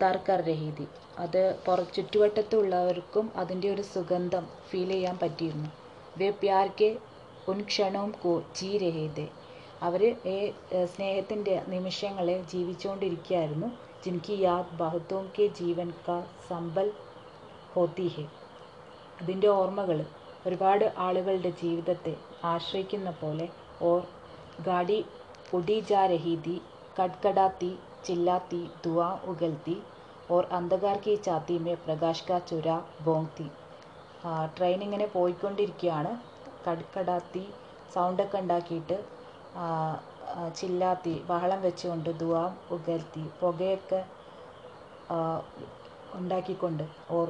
തർ കർ രഹി തി അത് പുറ ചുറ്റുവട്ടത്തുള്ളവർക്കും അതിന്റെ ഒരു സുഗന്ധം ഫീൽ ചെയ്യാൻ പറ്റിയിരുന്നു. വേ പ്യാർ കെ ഉൻ ക്ഷണവും കോ ജീ രഹേ അവർ അവർ സ്നേഹത്തിന്റെ നിമിഷങ്ങളെ ജീവിച്ചുകൊണ്ടിരിക്കുകയായിരുന്നു ജിൻകി യാദ് ബഹുത്തോം കെ ജീവൻ കാ സമ്പൽ ഹോത്തി ഹെ. അതിന്റെ ഓർമ്മകൾ ഒരുപാട് ആളുകളുടെ ജീവിതത്തെ ആശ്രയിക്കുന്ന പോലെ ഓർ ഗാഡി ഉടി ജാ രഹി തി കട്കടാത്തി ചില്ലാത്തി ദുആ ഉകൽത്തി ഓർ അന്ധകാർ കി ചാത്തി മേ പ്രകാശ് കാ ചുര ബോങ്തി ട്രെയിൻ ഇങ്ങനെ പോയിക്കൊണ്ടിരിക്കുകയാണ് കട്കടാത്തി സൗണ്ടൊക്കെ ഉണ്ടാക്കിയിട്ട് ചില്ലാത്തി ബഹളം വെച്ചുകൊണ്ട് ദുആ ഉകൽത്തി പുകയൊക്കെ ഉണ്ടാക്കിക്കൊണ്ട് ഓർ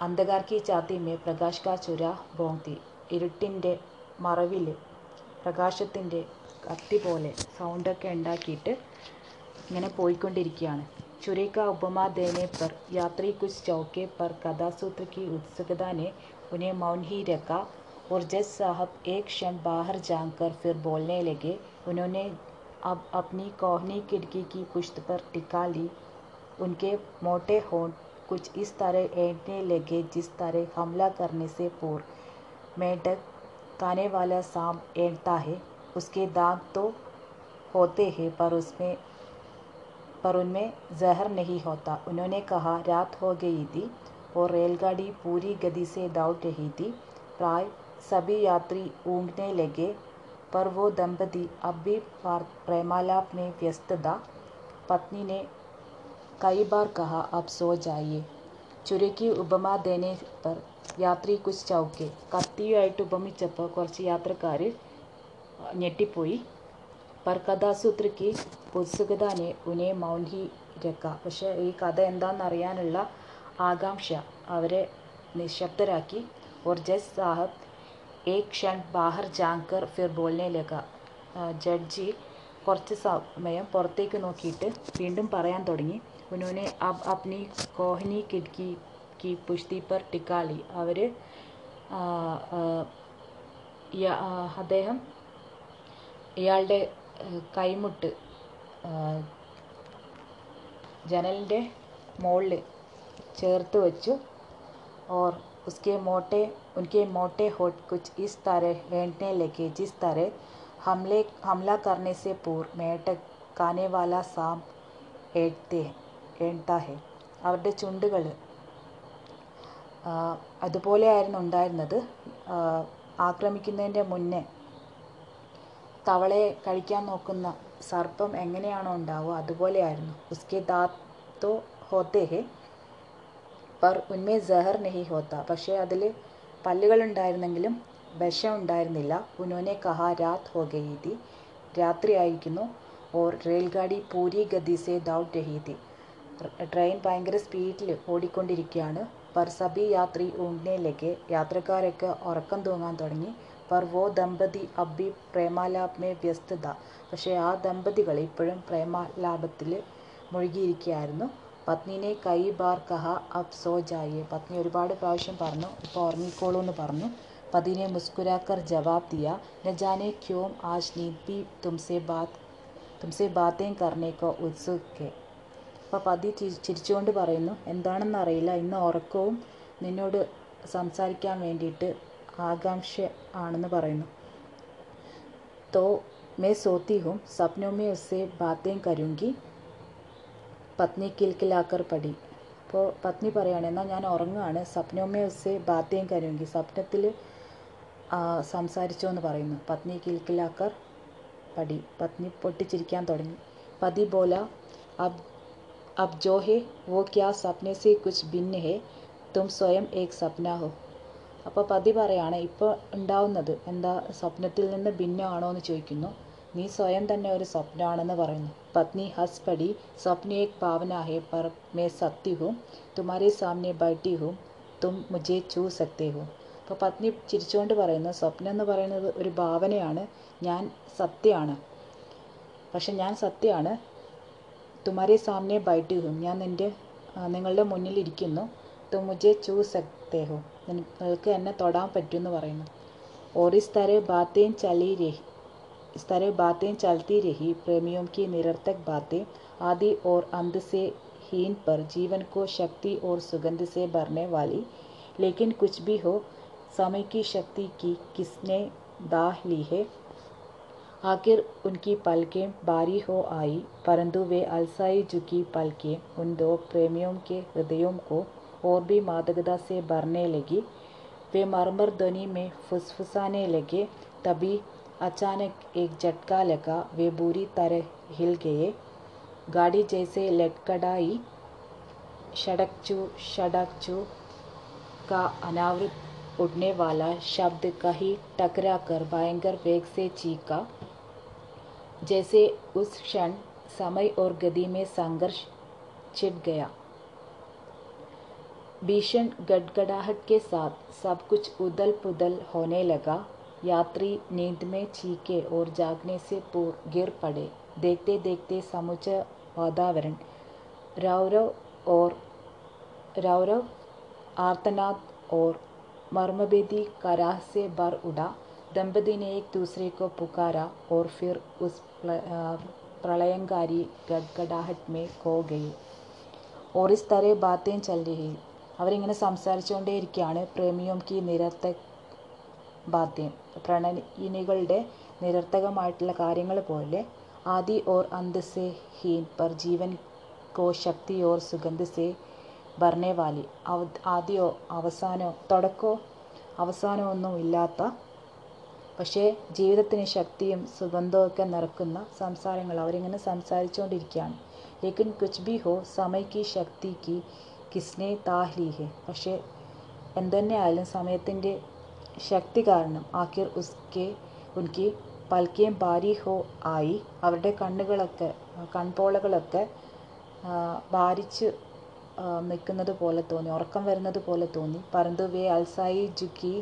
അന്ധകാർ കി ചാത്തി മേ പ്രകാശ് കാ ചുര ബോങ്തി ഇരുട്ടിൻ്റെ മറവിൽ പ്രകാശത്തിൻ്റെ കത്തി പോലെ സൗണ്ടൊക്കെ ഉണ്ടാക്കിയിട്ട് ഇങ്ങനെ പോയിക്കൊണ്ടിരിക്കുകയാണ് ചുരേ കാ ഉപമ ദേനെ पर यात्री कुछ चौके पर कथासूत्र की उत्सुकता ने उन्हें मौन ही रखा और जज साहब एक क्षण बाहर जाकर फिर बोलने लगे उन्होंने अब अपनी कोहनी खिड़की की पुश्त पर टिका ली उनके मोटे होंठ कुछ इस तरह ऐंठने लगे जिस तरह हमला करने से पूर्व मेंढक खाने वाला सांप ऐंठता है। उसके दांत तो होते हैं, पर उसमें, पर उनमें जहर नहीं होता। उन्होंने कहा, रात हो गई थी और रेलगाड़ी पूरी गति से दौड़ रही थी। प्राय सभी यात्री ऊँगने लगे, पर वो दंपति अब भी प्रेमालाप में व्यस्त था। पत्नी ने कई बार कहा अब सो जाइए ചുരു की ഉപമ ദേനെ पर യാത്രി കുച്ച് ചൗക്കെ കത്തിയുമായിട്ട് ഉപമിച്ചപ്പോൾ കുറച്ച് യാത്രക്കാർ ഞെട്ടിപ്പോയി पर കഥാസൂത്ര की ഉത്സുകത ने उन्हें मौन ही रखा പക്ഷേ ഈ കഥ എന്താണെന്നറിയാനുള്ള ആകാംക്ഷ അവരെ നിശബ്ദരാക്കി और जज साहब एक क्षण बाहर जाकर फिर बोलने लगा ആ, ജഡ്ജി കുറച്ച് സമയം പുറത്തേക്ക് നോക്കിയിട്ട് വീണ്ടും പറയാൻ തുടങ്ങി ഉന്നോനെ അബ് അപ്നി കോഹനി കിഡ്കി കി പുഷ്തി പർ ടിക്കാളി അവർ അദ്ദേഹം ഇയാളുടെ ആ, കൈമുട്ട് ആ, ജനലിൻ്റെ മുകളിൽ ചേർത്ത് വെച്ചു और उसके मोटे उनके मोटे होठ कुछ इस तरह ऐंठने लगे जिस तरह हमले हमला करने से पूर्व मेढक खाने वाला सांप ऐंठते എൺതാ അവരുടെ ചുണ്ടുകൾ അതുപോലെയായിരുന്നു ഉണ്ടായിരുന്നത്. ആക്രമിക്കുന്നതിന്റെ മുന്നേ തവളയെ കഴിക്കാൻ നോക്കുന്ന സർപ്പം എങ്ങനെയാണോ ഉണ്ടാവുക അതുപോലെയായിരുന്നു. ഉസ്കെ ദാത്തോ ഹോത്തേ ഹെ പർ ഉന്മേ ജഹർ നെഹി ഹോത്ത. പക്ഷേ അതിൽ പല്ലുകളുണ്ടായിരുന്നെങ്കിലും വിഷം ഉണ്ടായിരുന്നില്ല. ഉനോനെ കഹ രാത് ഹോ ഗയീതി രാത്രിയായിരിക്കുന്നു. ഓർ റെയിൽഗാഡി പൂരി ഗതി സെ ദൗട്ട് രഹീതി. ട്രെയിൻ ഭയങ്കര സ്പീഡിൽ ഓടിക്കൊണ്ടിരിക്കുകയാണ് പർ സബി യാത്രി ലഗെ യാത്രക്കാരൊക്കെ ഉറക്കം തൂങ്ങാൻ തുടങ്ങി. പർ വോ ദമ്പതി അബി പ്രേമാലാപ് മേ വ്യസ്തത. പക്ഷേ ആ ദമ്പതികൾ ഇപ്പോഴും പ്രേമാലാപത്തിൽ മുഴുകിയിരിക്കുകയായിരുന്നു പത്നിനെ കൈ ബാർ കഹ അബ് സോ ജായേ. പത്നി ഒരുപാട് പ്രാവശ്യം പറഞ്ഞു ഇപ്പോൾ ഉറങ്ങിക്കോളൂ എന്ന് പറഞ്ഞു. പതിനെ മുസ്കുരാക്കർ ജവാബ് ദിയ നജാനെ ക്യോം ആജ് പി തുംസെ ബാത് തുംസെ ബാത്തേം കർണേക്കോ കോ ഉത്സുക്. ഹെ അപ്പോൾ പതി ചി- ചിരിച്ചുകൊണ്ട് പറയുന്നു എന്താണെന്നറിയില്ല ഇന്ന് ഉറക്കവും നിന്നോട് സംസാരിക്കാൻ വേണ്ടിയിട്ട് ആകാംക്ഷ ആണെന്ന് പറയുന്നു तो मैं सोती हूँ सपनों में उससे बातें करूँगी പത്നി കിൽക്കിലാക്കർ പടി അപ്പോൾ പത്നി പറയാണ് എന്നാൽ ഞാൻ ഉറങ്ങുകയാണ് സ്വപ്നോമേ ഉസ്സെ ബാത്തേം കരുങ്കി സ്വപ്നത്തിൽ സംസാരിച്ചോ എന്ന് പറയുന്നു പത്നി കിൽക്കിലാക്കർ പടി പത്നി പൊട്ടിച്ചിരിക്കാൻ തുടങ്ങി പതി ബോല അബ് അബ് जो है वो क्या സപ്നെ സെ കുച്ച് भिन्न ഹെ തും സ്വയം ഏക് സപ്ന ഹോ അപ്പോൾ പതി പറയാണ് ഇപ്പോൾ ഉണ്ടാവുന്നത് എന്താ? സ്വപ്നത്തിൽ നിന്ന് ഭിന്നമാണോ എന്ന് ചോദിക്കുന്നു. നീ സ്വയം തന്നെ ഒരു സ്വപ്നമാണെന്ന് പറയുന്നു. പത്നി ഹസ് പടി സ്വപ്ന ഏക് ഭാവന ഹെ പർ മേ സത്യ ഹൂം തുമാരെ സാമനെ ബൈട്ടി ഹൂം തും മുझे ചൂ സക്തേ ഹോ അപ്പോൾ പത്നി ചിരിച്ചുകൊണ്ട് പറയുന്നു സ്വപ്നം എന്ന് പറയുന്നത് ഒരു ഭാവനയാണ്. ഞാൻ സത്യമാണ്. പക്ഷെ ഞാൻ സത്യമാണ്. तुम्हारे सामने बैठी हूँ या नि मिली മുന്നിലിരിക്കുന്നു मुझे चू सकते हो ഹോ. നിങ്ങൾക്ക് और इस तरह बातें चली रही इस तरह बातें चलती रही प्रेमियों की निरर्थक बातें आदि और अंत से हीन पर जीवन को शक्ति और सुगंध से भरने वाली लेकिन कुछ भी हो समय की शक्ति की किसने दाह ली है आखिर उनकी पलकें बारी हो आई, परंतु वे अलसाई झुकी पलकें उन दो प्रेमियों के हृदयों को और भी मादकता से भरने लगी। वे मरमर ध्वनि में फुसफुसाने लगे, तभी अचानक एक झटका लगा, वे बुरी तरह हिल गए। गाड़ी जैसे लटकड़ाई शड़कचू शड़कचू का अनावृत उड़ने वाला शब्द कहीं टकरा कर भयंकर वेग से चीखा। जैसे उस क्षण समय और गति में संघर्ष छिड़ गया। भीषण गड़गड़ाहट के साथ सब कुछ उदल पुदल होने लगा। यात्री नींद में चीखे और जागने से पूर्व गिर पड़े। देखते देखते समूचा वातावरण। रौरव और रौरव, आर्तनाद और मर्मभेदी कराह से भर उड़ा दंपति ने एक दूसरे को पुकारा और फिर उस പ്രളയങ്കാരി ഗഡ്ഗഡാഹറ്റ് മേ കോ ഗയി ഓറിസ് തരേ ബാത്തേം ചൽ രഹി അവരിങ്ങനെ സംസാരിച്ചുകൊണ്ടേയിരിക്കുകയാണ് പ്രേമിയോം കി നിരത്തക് ബാധ്യം പ്രണയിനികളുടെ നിരർത്തകമായിട്ടുള്ള കാര്യങ്ങൾ പോലെ ആദി ഓർ അന്ത് സെ ഹീൻ പർ ജീവൻ കോ ശക്തി ഓർ സുഗന്ധ സെ ഭർണേവാലി ആദ്യോ അവസാനോ തുടക്കോ അവസാനമൊന്നും ഇല്ലാത്ത പക്ഷേ ജീവിതത്തിന് ശക്തിയും സുഗന്ധവും ഒക്കെ നിറക്കുന്ന സംസാരങ്ങൾ അവരിങ്ങനെ സംസാരിച്ചുകൊണ്ടിരിക്കുകയാണ്. ലേക്കിൻ കുച്ച് ബി ഹോ സമയ്ക്ക് ശക്തിക്ക് കിസ്നെ താഹ്ലീഹെ പക്ഷേ എന്തുതന്നെയായാലും സമയത്തിന്റെ ശക്തി കാരണം ആഖിർ ഉസ്കെ ഉൻകി പൽക്കേം ബാരി ഹോ ആയി അവരുടെ കണ്ണുകളൊക്കെ കൺപോളകളൊക്കെ ഭാരിച്ച് നിൽക്കുന്നത് പോലെ തോന്നി ഉറക്കം വരുന്നത് പോലെ തോന്നി. പറന്തുവേ അൽസായി ജുക്കി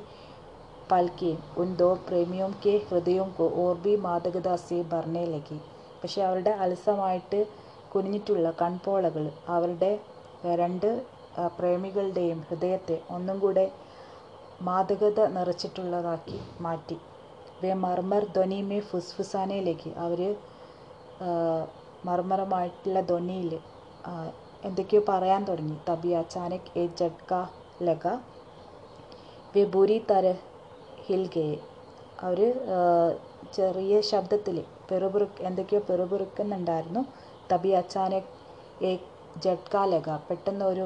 പൽക്കെ ഉൻ ദോ പ്രേമിയോം കെ ഹൃദയം കോ ഓർ ബി മാദകത സെ ലഗി പക്ഷെ അവരുടെ അലസമായിട്ട് കുനിഞ്ഞിട്ടുള്ള കൺപോളകൾ അവരുടെ രണ്ട് പ്രേമികളുടെയും ഹൃദയത്തെ ഒന്നും കൂടെ മാദകത നിറച്ചിട്ടുള്ളതാക്കി മാറ്റി. വേ മർമർ ധ്വനി മേ ഫുസ്ഫുസാനയിലേക്ക് അവർ മർമരമായിട്ടുള്ള ധ്വനിയിൽ എന്തൊക്കെയോ പറയാൻ തുടങ്ങി. തബിയ അച്ചാനക് എ ജഡ്ക ലഗ. വേ ബുരി തര ഹിൽ ഗയെ അവർ ചെറിയ ശബ്ദത്തിൽ പെറുപിറു എന്തൊക്കെയോ പെറുപുറുക്കുന്നുണ്ടായിരുന്നു. തബി അച്ചാനക് ഏ ജഡ്കാലക പെട്ടെന്ന് ഒരു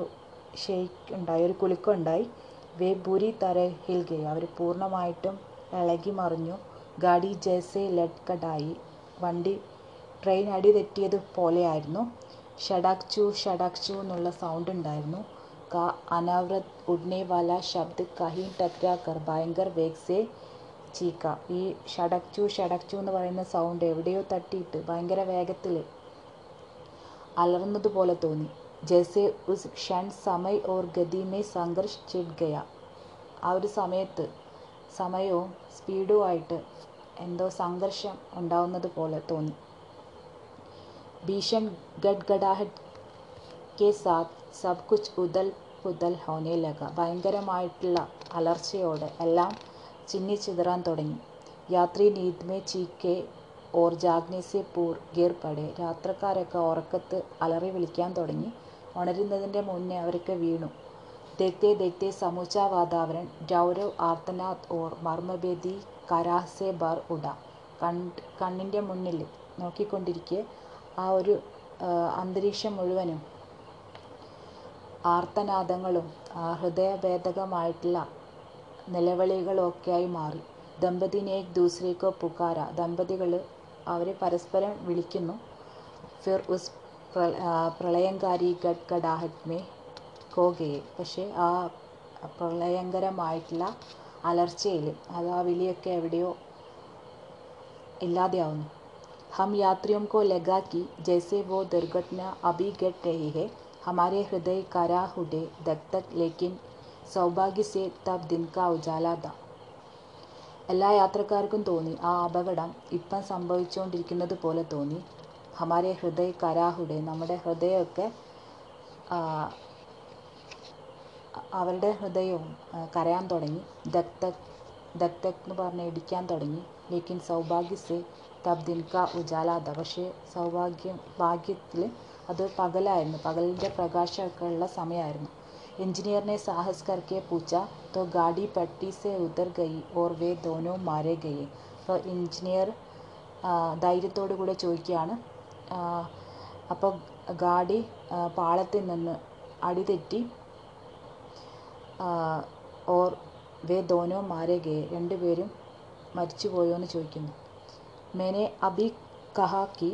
ഷെയ്ക്ക് ഉണ്ടായി ഒരു കുലുക്കം ഉണ്ടായി. വേ ബുരി തര ഹിൽഗെ അവർ പൂർണമായിട്ടും ഇളകി മറിഞ്ഞു. ഗാഡി ജേസെ ലഡ്കഡായി. വണ്ടി ട്രെയിൻ അടി തെറ്റിയത് പോലെയായിരുന്നു. ഷടാക് ചൂ ഷടാക് ചൂ എന്നുള്ള സൗണ്ട് ഉണ്ടായിരുന്നു. का अनवरत उड़ने वाला शब्द कहीं टकरा कर भयंकर वेग से ചീക്ക ഈ ഷടച്ചു ഷടച്ചു എന്ന് പറയുന്ന സൗണ്ട് എവിടെയോ തട്ടിയിട്ട് ഭയങ്കര വേഗത്തിൽ അലർന്നതുപോലെ തോന്നി. ജെസെ ഉസ് ഷൻ സമയ് ഓർ ഗതിമേ സംഘർഷ് ചിഡ്ഗയ ആ ഒരു സമയത്ത് സമയവും സ്പീഡുമായിട്ട് എന്തോ സംഘർഷം ഉണ്ടാവുന്നത് പോലെ തോന്നി. ഭീഷൺ ഗഡ്ഗഡാഹറ്റ് കെ സാത്ത് സബ് കുച്ച് ഉദൽ പുതൽ ഹോനെ ലഗ ഭയങ്കരമായിട്ടുള്ള അലർച്ചയോടെ എല്ലാം ചിന്നിച്ചിതറാൻ തുടങ്ങി യാത്രി നീത് മേ ചീക്കെ ഓർ ജാഗ്നെ സെ പൂർ ഗിർ പടെ യാത്രക്കാരൊക്കെ ഉറക്കത്ത് അലറി വിളിക്കാൻ തുടങ്ങി ഉണരുന്നതിൻ്റെ മുന്നേ അവരൊക്കെ വീണു देखते देखते समूचा वातावरण രൗരവ് ആർത്തനാദ് ഓർ മർമ്മഭേദി കരാഹ് സെ ബർ ഉട കണ്ട് കണ്ണിൻ്റെ മുന്നിൽ നോക്കിക്കൊണ്ടിരിക്കെ ആ ഒരു അന്തരീക്ഷം മുഴുവനും ആർത്തനാദങ്ങളും ഹൃദയഭേദകമായിട്ടുള്ള നിലവിളികളൊക്കെയായി മാറി ദമ്പതിനെ ഏക് ദൂസരേക്കോ പുക്കാര ദമ്പതികൾ അവരെ പരസ്പരം വിളിക്കുന്നു ഫിർ ഉസ് പ്രളയങ്കാരി ഗഡ് ഗഡാഹറ്റ് മേ കോകയെ പക്ഷേ ആ പ്രളയങ്കരമായിട്ടുള്ള അലർച്ചയിൽ അത് ആ വിളിയൊക്കെ എവിടെയോ ഇല്ലാതെയാവുന്നു हम यात्रियों को लगा कि जैसे वो दुर्घटना अभी घट रही है हमारे हृदय करा उठे दक तक लेकिन സൗഭാഗ്യ സേ തബ് ദിൻ കാ ഉജാല ദ എല്ലാ യാത്രക്കാർക്കും തോന്നി ആ അപകടം ഇപ്പം സംഭവിച്ചുകൊണ്ടിരിക്കുന്നത് പോലെ തോന്നി ഹമാരെ ഹൃദയ കരാഹുടെ നമ്മുടെ ഹൃദയമൊക്കെ അവരുടെ ഹൃദയവും കരയാൻ തുടങ്ങി ദക് തക് ദക് തക് എന്ന് പറഞ്ഞ് ഇടിക്കാൻ തുടങ്ങി ലേക്കിൻ സൗഭാഗ്യ സേ തബ് ദിൻ കാ ഉജാലാദ പക്ഷേ സൗഭാഗ്യം ഭാഗ്യത്തിൽ അത് പകലായിരുന്നു പകലിൻ്റെ പ്രകാശമൊക്കെ ഉള്ള സമയമായിരുന്നു इंजीनियर ने साहस करके पूछा तो गाड़ी पट्टी से उतर गई और वे दोनों मारे गए അപ്പോൾ എഞ്ചിനീയർ ധൈര്യത്തോടു കൂടെ ചോദിക്കുകയാണ് അപ്പോൾ ഗാഡി പാളത്തിൽ നിന്ന് അടിതെറ്റി ഓർ വേ ദോനോ മാരെ ഗയെ രണ്ടുപേരും മരിച്ചുപോയോ എന്ന് ചോദിക്കുന്നു മേനെ അബി കഹാ കി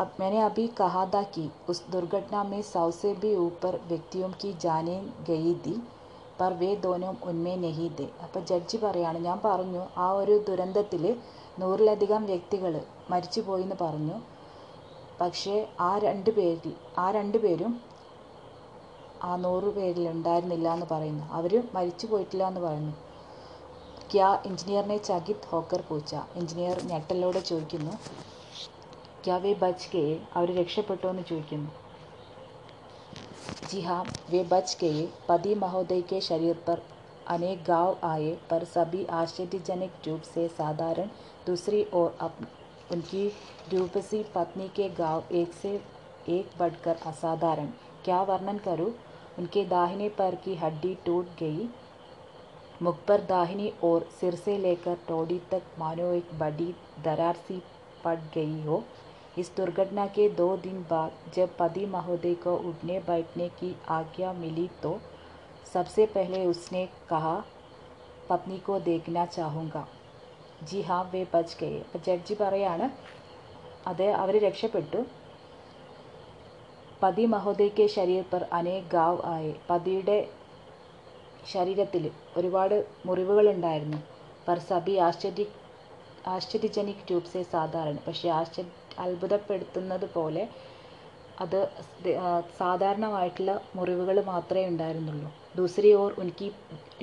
अब मैंने अभी कहा था कि उस दुर्घटना में सौ से भी ऊपर व्यक्तियों की जानें गई थी पर വേ ദോനും ഉന്മേ നെഹീദെ അപ്പോൾ ജഡ്ജി പറയാണ് ഞാൻ പറഞ്ഞു ആ ഒരു ദുരന്തത്തിൽ നൂറിലധികം വ്യക്തികൾ മരിച്ചുപോയി എന്ന് പറഞ്ഞു പക്ഷേ ആ രണ്ട് പേരിൽ ആ രണ്ട് പേരും ആ നൂറ് പേരിൽ ഉണ്ടായിരുന്നില്ല എന്ന് പറയുന്നു അവർ മരിച്ചു പോയിട്ടില്ല എന്ന് പറയുന്നു ക്യാ എഞ്ചിനീയറിനെ ചകിത് ഹോക്കർ പൂച്ച എഞ്ചിനീയർ ഞെട്ടലോടെ ചോദിക്കുന്നു क्या वे बच गए അവർ രക്ഷപ്പെട്ടോ എന്ന് ചോദിക്കുന്നു जी हाँ वे बच गए पति महोदय के शरीर पर अनेक घाव आए पर सभी आश्चर्यजनक रूप से साधारण दूसरी ओर अप उनकी रूपसी पत्नी के घाव एक से एक बढ़कर असाधारण क्या वर्णन करूँ उनके दाहिने पैर की हड्डी टूट गई मुख पर दाहिनी ओर सिर से लेकर टोड़ी तक मानो एक बड़ी दरार सी पड़ गई हो इस दुर्घटना के दो दिन बाद जब पति महोदय को उठने बैठने की आज्ञा मिली तो सबसे पहले उसने कहा പത്നി കോ ദേഖ്ന ചാഹുങ്ക ജി ഹാ വേ ബച്ച് ഗയെ അപ്പം ജഡ്ജി പറയാണ് അത് അവർ രക്ഷപ്പെട്ടു പതി മഹോദയ്ക്ക് ശരീർ പർ അനേക് ഗാവ് ആയെ പതിയുടെ ശരീരത്തിൽ ഒരുപാട് മുറിവുകളുണ്ടായിരുന്നു പർ സബി ആശ്ചര്യ ആശ്ചര്യജനിക് രൂപ് സെ സാധാരണ പക്ഷേ ആശ്ചര്യ അത്ഭുതപ്പെടുത്തുന്നത് പോലെ അത് സാധാരണമായിട്ടുള്ള മുറിവുകൾ മാത്രമേ ഉണ്ടായിരുന്നുള്ളൂ. ദൂസരി ഓർ ഉൻകി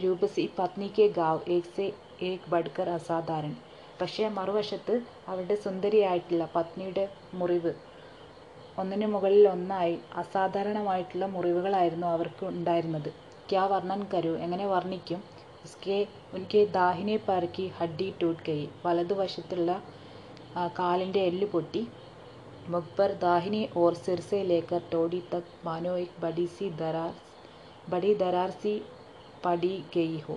രൂപസി പത്നിക്ക് ഗാവ് ഏക് സെ ഏക് ബഡ്കർ അസാധാരൺ പക്ഷേ മറുവശത്ത് അവരുടെ സുന്ദരിയായിട്ടുള്ള പത്നിയുടെ മുറിവ് ഒന്നിനു മുകളിൽ ഒന്നായി അസാധാരണമായിട്ടുള്ള മുറിവുകളായിരുന്നു അവർക്ക് ഉണ്ടായിരുന്നത്. ക്യാ വർണൻ കരു എങ്ങനെ വർണിക്കും? ഉസ്കെ ഉൻകെ ദാഹിനെ പാർക്കി ഹഡ്ഡി ടൂട്ട് ഗയി വലതുവശത്തുള്ള കാലിൻ്റെ എല്ല് പൊട്ടി മുഖ്ബർ ദാഹിനി ഓർ സിർ സെ ലേക്കർ ടോഡി തക് മാനോ एक बड़ी सी दरार बड़ी दरार सी പടി ഗയി ഹോ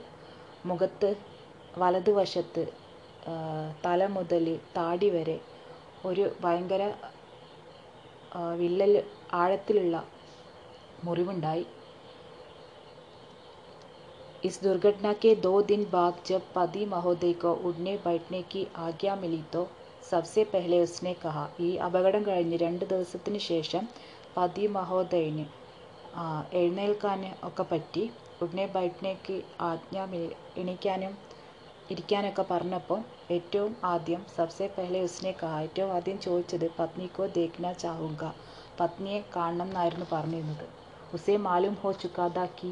മുഖത്ത് വലതുവശത്ത് തല മുതൽ താടി വരെ ഒരു ഭയങ്കര വിള്ളൽ ആഴത്തിലുള്ള മുറിവുണ്ടായി इस दुर्घटना के दो दिन बाद जब पति महोदय को उठने बैठने की आज्ञा मिली तो सबसे पहले उसने कहा ഈ അപകടം കഴിഞ്ഞ് രണ്ട് ദിവസത്തിന് ശേഷം പതി മഹോദയന് ആ, എഴുന്നേൽക്കാൻ ഒക്കെ പറ്റി ഉടനെ ബൈഠനയ്ക്ക് ആജ്ഞ മിലി എണീക്കാനും ഇരിക്കാനൊക്കെ പറഞ്ഞപ്പോൾ ഏറ്റവും ആദ്യം സബ്സെ പെഹ്ലെ ഉസ്നെ കഹ ഏറ്റവും ആദ്യം ചോദിച്ചത് പത്നിക്കോ ദേഖ്ന ചാഹുങ്ക പത്നിയെ കാണണം എന്നായിരുന്നു പറഞ്ഞിരുന്നത് ഉസേ മാലൂം ഹോ ചുക്കാ था कि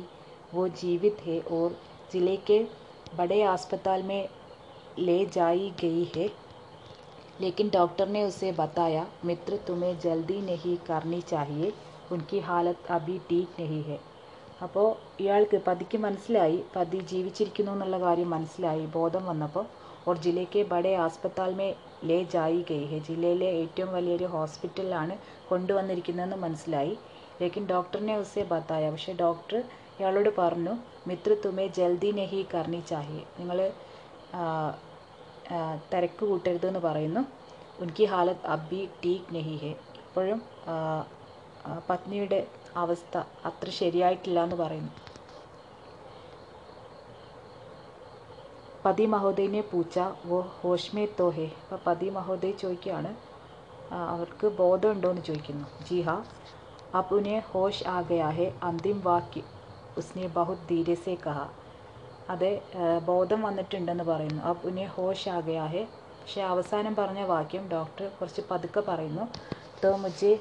वो जीवित है और ज़िले के बड़े अस्पताल में ले जाई गई है लेकिन डॉक्टर ने उसे बताया मित्र तुम्हें जल्दी नहीं करनी चाहिए उनकी हालत अभी ठीक नहीं है അപ്പോൾ ഇയാൾക്ക് പതിക്ക് മനസ്സിലായി പതി ജീവിച്ചിരിക്കുന്നു എന്നുള്ള കാര്യം മനസ്സിലായി ബോധം വന്നപ്പോൾ और जिले के बड़े अस्पताल में ले जाई गई है ജില്ലയിലെ ഏറ്റവും വലിയൊരു ഹോസ്പിറ്റലിലാണ് കൊണ്ടുവന്നിരിക്കുന്നതെന്ന് മനസ്സിലായി ലേക്കിൻ ഡോക്ടറിനെ ഉസെ ബത്തായ പക്ഷേ ഡോക്ടർ ഇയാളോട് പറഞ്ഞു മിത്ര തുമേ ജൽദി നെഹി കർണി ചാഹിയെ നിങ്ങൾ തിരക്ക് കൂട്ടരുത് എന്ന് പറയുന്നു. ഉൻകി ഹാലത്ത് അബി ടീക് നെഹി ഹെ. ഇപ്പോഴും പത്നിയുടെ അവസ്ഥ അത്ര ശരിയായിട്ടില്ല എന്ന് പറയുന്നു. പതി മഹോദയനെ പൂച്ച വോ ഹോഷ്മേ തോഹെ അപ്പോൾ പതി മഹോദയ് ചോദിക്കുകയാണ് അവർക്ക് ബോധമുണ്ടോ എന്ന് ചോദിക്കുന്നു. ജി ഹാ അബ് ഉനെ ഹോഷ് ആകയാഹെ അന്തിം വാക്യ ഉസ്നെ ബഹുത് ധീരെ കഹ. അതെ ബോധം വന്നിട്ടുണ്ടെന്ന് പറയുന്നു. ആ പുനെ ഹോഷ് ആകയാഹെ പക്ഷേ അവസാനം പറഞ്ഞ വാക്യം ഡോക്ടർ കുറച്ച് പതുക്കെ പറയുന്നു. തോ മുജെ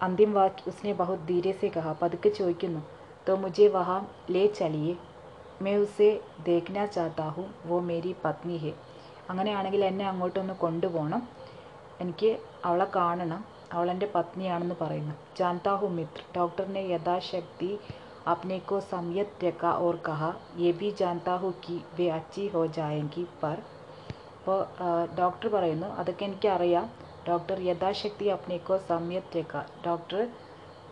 അന്തിം വാക്ക് ഉസ്നെ ബഹു ധീരേസെ കഹ. പതുക്കെ ചോദിക്കുന്നു. തോ മുജെ വഹാം ലേ ചലിയെ. മേ ഉസെ ദേഖന ചാത്താഹു വോ മേരി പത്നി ഹെ. അങ്ങനെയാണെങ്കിൽ എന്നെ അങ്ങോട്ടൊന്ന് കൊണ്ടുപോകണം എനിക്ക് അവളെ കാണണം. അവളെന്റെ പത്നിയാണെന്ന് പറയുന്നു. ജാൻതാഹു മിത്ര. ഡോക്ടറിനെ യഥാശക്തി ने यथाशक्ति अपने को संयत रखा और कहा ये भी जानता हूँ कि वे अच्छी हो जाएंगी पर അപ്പോൾ ഡോക്ടർ പറയുന്നു അതൊക്കെ എനിക്കറിയാം ഡോക്ടർ യഥാശക്തി അപ്നേക്കോ സംയത് രേഖ ഡോക്ടർ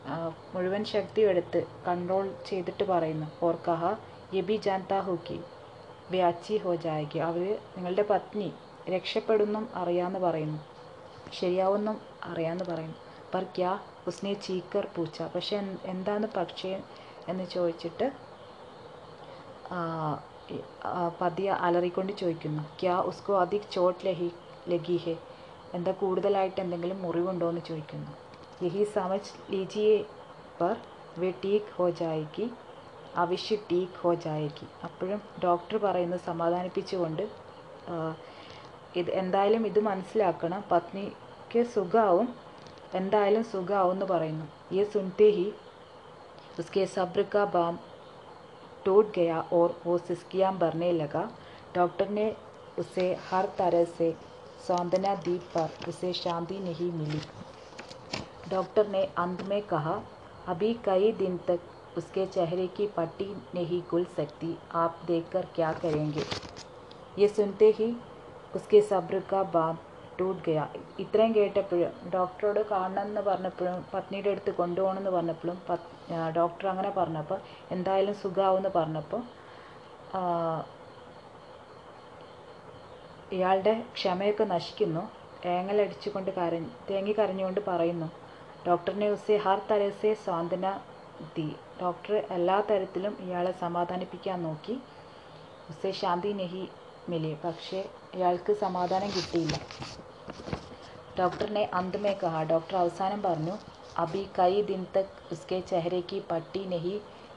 ആ, മുഴുവൻ ശക്തിയും എടുത്ത് കൺട്രോൾ ചെയ്തിട്ട് പറയുന്നു ഓർ കഹ യെ ബി ജാൻതാ ഹുക്കി വേ അച്ചി ഹോ ജായകി അവർ നിങ്ങളുടെ പത്നി രക്ഷപ്പെടുന്നും അറിയാമെന്ന് പറയുന്നു ശരിയാവുന്നും അറിയാമെന്ന് പറയുന്നു പർ ക്യാ ഉസ്നെ ചീക്കർ പൂച്ച പക്ഷെ എന്ത്- എന്താണ് പക്ഷേ എന്ന് ചോദിച്ചിട്ട് പതിയെ അലറിക്കൊണ്ട് ചോദിക്കുന്നു. ക്യാ ഉസ്കോ അധിക് ചോട്ട് ലഹി ലഗി എന്താ കൂടുതലായിട്ട് എന്തെങ്കിലും മുറിവുണ്ടോ? എന്ന് ചോദിക്കുന്നു. യഹി സമജ് ലീജിയെ പർ വേ ടീക്ക് ഹോ ജായകി അവശ്യ ടീക്ക് ഹോ അപ്പോഴും ഡോക്ടർ പറയുന്നത് സമാധാനിപ്പിച്ചുകൊണ്ട് ഇത് എന്തായാലും ഇത് മനസ്സിലാക്കണം. പത്നിക്ക് സുഖാവും എന്തായാലും സുഖാവും എന്ന് പറയുന്നു ഈ സുൻതേഹി उसके सब्र का बाम टूट गया और वो सिसकियाँ भरने लगा। डॉक्टर ने उसे हर तरह से सांत्वना दी, पर उसे शांति नहीं मिली। डॉक्टर ने अंत में कहा, अभी कई दिन तक उसके चेहरे की पट्टी नहीं खुल सकती। आप देखकर क्या करेंगे? ये सुनते ही उसके सब्र का बाम ടൂട്ട് ഗയ. ഇത്രയും കേട്ടപ്പോഴും ഡോക്ടറോട് കാണണം എന്ന് പറഞ്ഞപ്പോഴും പത്നിയുടെ അടുത്ത് കൊണ്ടുപോകണമെന്ന് പറഞ്ഞപ്പോഴും ഡോക്ടർ അങ്ങനെ പറഞ്ഞപ്പോൾ എന്തായാലും സുഖമാവുമെന്ന് പറഞ്ഞപ്പോൾ ഇയാളുടെ ക്ഷമയൊക്കെ നശിക്കുന്നു. ഏങ്ങലടിച്ചുകൊണ്ട് കരഞ്ഞ് തേങ്ങി കരഞ്ഞുകൊണ്ട് പറയുന്നു ഡോക്ടറിനെ ഉസേ ഹർ തരസെ സാന്ത്വന ദി. ഡോക്ടർ എല്ലാ തരത്തിലും ഇയാളെ സമാധാനിപ്പിക്കാൻ നോക്കി. ഉസേ ശാന്തി നെഹി മിലി. പക്ഷേ ഇയാൾക്ക് സമാധാനം കിട്ടിയില്ല. ഡോക്ടറിനെ അന്ത് മേ കഹ ഡോക്ടർ അവസാനം പറഞ്ഞു അഭി കൈ ദിൻ തക് ഉസ്കെ ചെഹരയ്ക്ക് പട്ടി നെഹി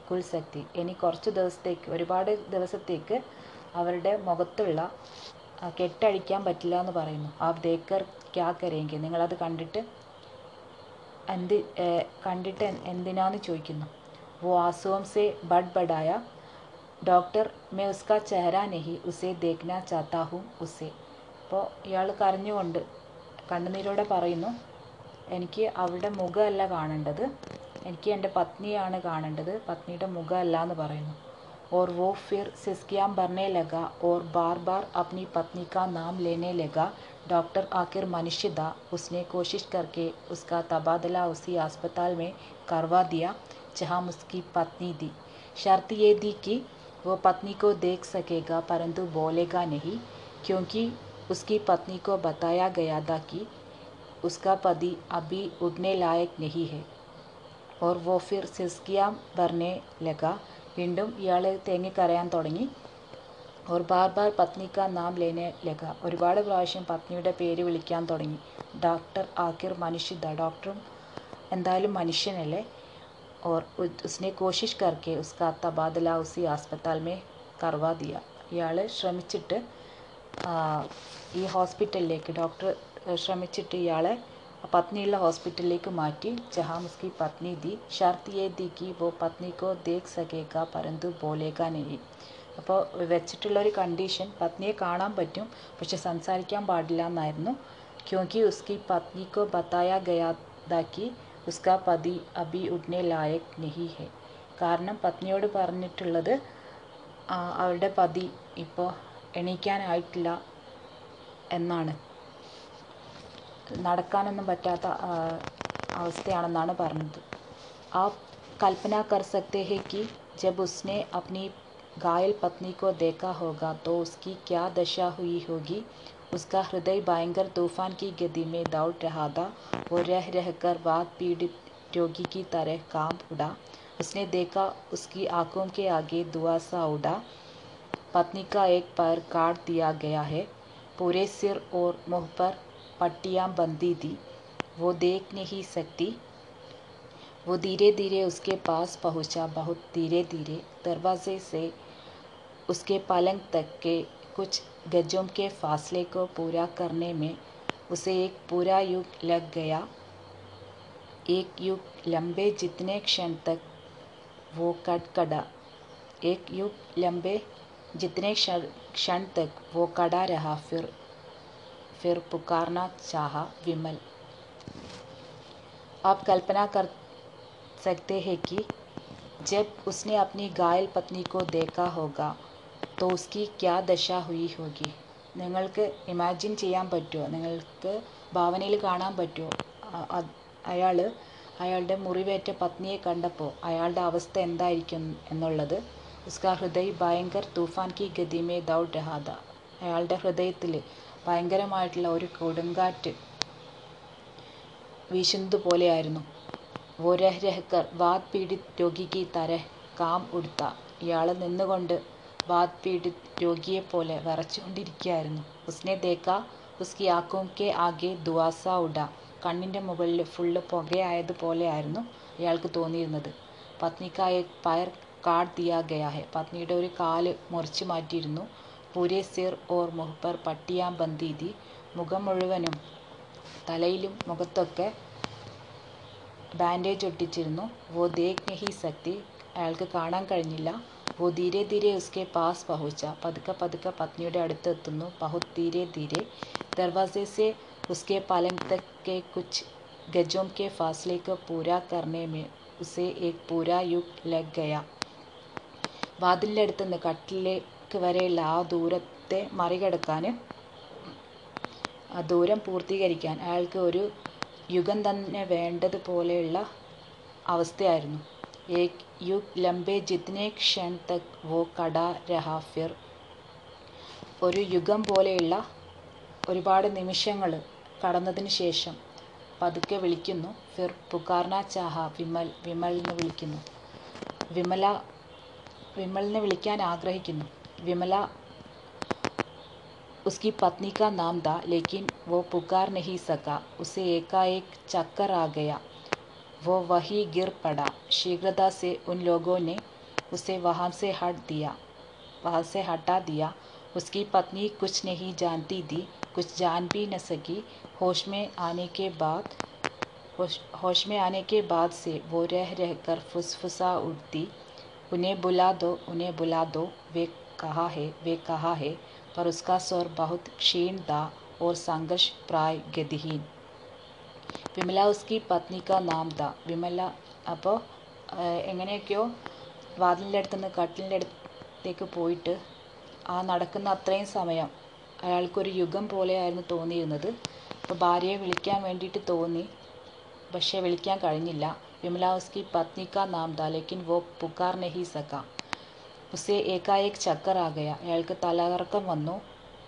കുൽ സക്തി. ഇനി കുറച്ച് ദിവസത്തേക്ക് ഒരുപാട് ദിവസത്തേക്ക് അവരുടെ മുഖത്തുള്ള കെട്ടഴിക്കാൻ പറ്റില്ല എന്ന് പറയുന്നു. ആ ദേക്കർ ക്യാ കരയെങ്കിൽ നിങ്ങളത് കണ്ടിട്ട് എന്ത് കണ്ടിട്ട് എന്തിനാന്ന് ചോദിക്കുന്നു? വോ ആസോം സെ ബഡ് ബഡായ ഡോക്ടർ मैं उसका चेहरा नहीं उसे देखना चाहता हूँ उसे അപ്പോൾ ഇയാൾ കരഞ്ഞുകൊണ്ട് കണ്ണുനീരോടെ പറയുന്നു എനിക്ക് അവളുടെ മുഖമല്ല കാണേണ്ടത് എനിക്ക് എൻ്റെ പത്നിയാണ് കാണേണ്ടത് പത്നിയുടെ മുഖമല്ല എന്ന് പറയുന്നു और वो फिर सिसकियाँ भरने लगा और बार बार अपनी पत्नी का नाम लेने लगा डॉक्टर आखिर मनुष्य था उसने कोशिश करके उसका तबादला उसी अस्पताल में करवा दिया जहाँ उसकी पत्नी थी शर्त ये थी कि वो पत्नी को देख सकेगा परंतु बोलेगा नहीं क्योंकि उसकी पत्नी को बताया गया था कि उसका पति अभी उठने लायक नहीं है और वो फिर सिसकियाँ भरने लगा വീണ്ടും ഇയാൾ തേങ്ങിക്കരയാൻ തുടങ്ങി और बार बार पत्नी का नाम लेने लगा ഒരുപാട് പ്രാവശ്യം പത്നിയുടെ പേര് വിളിക്കാൻ തുടങ്ങി ഡോക്ടർ ആഖിർ മനുഷ്യത ഡോക്ടറും എന്തായാലും മനുഷ്യനല്ലേ और उ- उसने कोशिश करके उसका तबादला उसी अस्पताल में करवा दिया ഇയാൾ ശ്രമിച്ചിട്ട് ആ, ഈ ഹോസ്പിറ്റലിലേക്ക് ഡോക്ടർ ശ്രമിച്ചിട്ട് ഇയാളെ പത്നിയുള്ള ഹോസ്പിറ്റലിലേക്ക് മാറ്റി ജഹാം ഉസ്കി പത്നി ദി ഷർത്ത് യേ ദി കി വോ പത്നി കോ ദേഖ് സകേഗ പരന്തു ബോലേഗ നെഹി അപ്പോൾ വെച്ചിട്ടുള്ള ഒരു കണ്ടീഷൻ പത്നിയെ കാണാൻ പറ്റും പക്ഷെ സംസാരിക്കാൻ പാടില്ല എന്നായിരുന്നു ക്യോങ്കി ഉസ്കി പത്നി കോ ബത്തായ ഗയാ ദാ കി ഉസ്കാ പതി അബി ഉഡ്നെ ലായക് നെഹി ഹെ. കാരണം പത്നിയോട് പറഞ്ഞിട്ടുള്ളത് അവളുടെ പതി ഇപ്പോൾ എണീക്കാനായിട്ടില്ല എന്നാണ്. നടക്കാനൊന്നും പറ്റാത്ത അവസ്ഥയാണെന്നാണ് പറഞ്ഞത്. ആ കൽപ്പന കർ സക്തേ ജബ് ഉസ്നെ അപ്നി घायल पत्नी को देखा होगा तो उसकी क्या दशा हुई होगी? उसका हृदय भयंकर तूफ़ान की गति में दौड़ रहा था। वो रह रहकर बाद पीड़ित रोगी की तरह काँप उड़ा उसने देखा उसकी आँखों के आगे दुआ सा उड़ा पत्नी का एक पैर काट दिया गया है। पूरे सिर और मुँह पर पट्टियाँ बंधी थी। वो देख नहीं सकती। वो धीरे धीरे उसके पास पहुँचा। बहुत धीरे धीरे दरवाजे से उसके पलंग तक के कुछ गजों के फासले को पूरा करने में उसे एक पूरा युग लग गया। एक युग लंबे जितने क्षण तक वो कटकड़ा एक युग लंबे जितने क्षण तक वो कड़ा रहा, फिर फिर पुकारना चाहा विमल। आप कल्पना कर सकते हैं कि जब उसने अपनी घायल पत्नी को देखा होगा तो उसकी क्या दशा हुई होगी നിങ്ങൾക്ക് ഇമാജിൻ ചെയ്യാൻ പറ്റുമോ നിങ്ങൾക്ക് ഭാവനയിൽ കാണാൻ പറ്റുമോ അയാൾ അയാളുടെ മുറിവേറ്റ പത്നിയെ കണ്ടപ്പോൾ അയാളുടെ അവസ്ഥ എന്തായിരിക്കും എന്നുള്ളത് ഉസ്കാ ഹൃദയ് ഭയങ്കർ തൂഫാൻ കി ഗതിമേ ദൗഡ് രഹാദ അയാളുടെ ഹൃദയത്തിൽ ഭയങ്കരമായിട്ടുള്ള ഒരു കൊടുങ്കാറ്റ് വീശുന്നത് പോലെയായിരുന്നു वो रह रहकर वाद पीड़ित रोगी की तरह കാം ഉടുത്ത ഇയാൾ നിന്നുകൊണ്ട് വാദ് പീഡിത് രോഗിയെ പോലെ വിറച്ചുകൊണ്ടിരിക്കുകയായിരുന്നു. ഉസ്നെ ദേക്ക ഉസ്കി ആക്കോം ആകെ ദുവാസ ഉട കണ്ണിന്റെ മുകളിൽ ഫുള്ള് പുകയായതുപോലെയായിരുന്നു അയാൾക്ക് തോന്നിയിരുന്നത്. പത്നിക്കായ പയർ കാട് ദിയാ ഗയാ പത്നിയുടെ ഒരു കാൽ മുറിച്ചു മാറ്റിയിരുന്നു. പൂരെ സിർ ഓർ മുഹപ്പർ പട്ടിയാം ബന്ദീതി മുഖം മുഴുവനും തലയിലും മുഖത്തൊക്കെ ബാൻഡേജ് ഒട്ടിച്ചിരുന്നു. വോ ദേഖ് നഹി സക്തി. അയാൾക്ക് കാണാൻ കഴിഞ്ഞില്ല. വോ ധീരെ ധീരെ ഉസ്കെ പാസ് പഹുച്ച പതുക്കെ പതുക്കെ പത്നിയുടെ അടുത്ത് എത്തുന്നു ബഹുത് ധീരെ ധീരെ ദർവാസെ से उसके पलंग तक के कुछ गजों के फासले को पूरा करने में उसे एक पूरा युग लग गया വാതിലിൻ്റെ അടുത്ത് നിന്ന് കട്ടിലേക്ക് വരെയുള്ള ആ ദൂരത്തെ മറികടക്കാൻ ആ ദൂരം പൂർത്തീകരിക്കാൻ അയാൾക്ക് ഒരു യുഗം തന്നെ വേണ്ടതുപോലെയുള്ള അവസ്ഥയായിരുന്നു ഏക് യുഗ് ലംബെ ജിത്നെ ക്ഷൺ തക് വോ കട രഹാ ഫിർ ഒരു യുഗം പോലെയുള്ള ഒരുപാട് നിമിഷങ്ങൾ കടന്നതിന് ശേഷം പതുക്കെ വിളിക്കുന്നു ഫിർ പുകാർന ചാഹ വിമൽ വിമൽ എന്ന് വിളിക്കുന്നു വിമല വിമലിനെ വിളിക്കാൻ ആഗ്രഹിക്കുന്നു വിമല उसकी पत्नी का नाम था लेकिन वो पुकार नहीं सका उसे एकाएक चक्कर आ गया वो वहीं गिर पड़ा। शीघ्रता से उन लोगों ने उसे वहाँ से हट दिया, वहाँ से हटा दिया। उसकी पत्नी कुछ नहीं जानती थी, कुछ जान भी न सकी। होश में आने के बाद, होश होश में आने के बाद से वो रह रह कर फुसफुसा उठती। उन्हें बुला दो, उन्हें बुला दो, वे कहा है, वे कहा है। पर उसका स्वर बहुत क्षीण था और संघर्ष प्राय गतिहीन വിമല ഉസ്കി പത്നിക്ക നാം ദ. വിമല അപ്പോൾ എങ്ങനെയൊക്കെയോ വാതിലിന്റെ അടുത്തുനിന്ന് കട്ടിലിന്റെ അടുത്തേക്ക് പോയിട്ട് ആ നടക്കുന്ന അത്രയും സമയം അയാൾക്കൊരു യുഗം പോലെയായിരുന്നു തോന്നിയിരുന്നത്. അപ്പോൾ ഭാര്യയെ വിളിക്കാൻ വേണ്ടിയിട്ട് തോന്നി. പക്ഷേ വിളിക്കാൻ കഴിഞ്ഞില്ല. വിമല ഉസ്കി പത്നിക്ക നാം ദ ലേക്കിൻ വോ പുക്കാർ നെഹി സക്ക ഉസെ ഏകായേക് ഗയ അയാൾക്ക് തലകറക്കം വന്നു.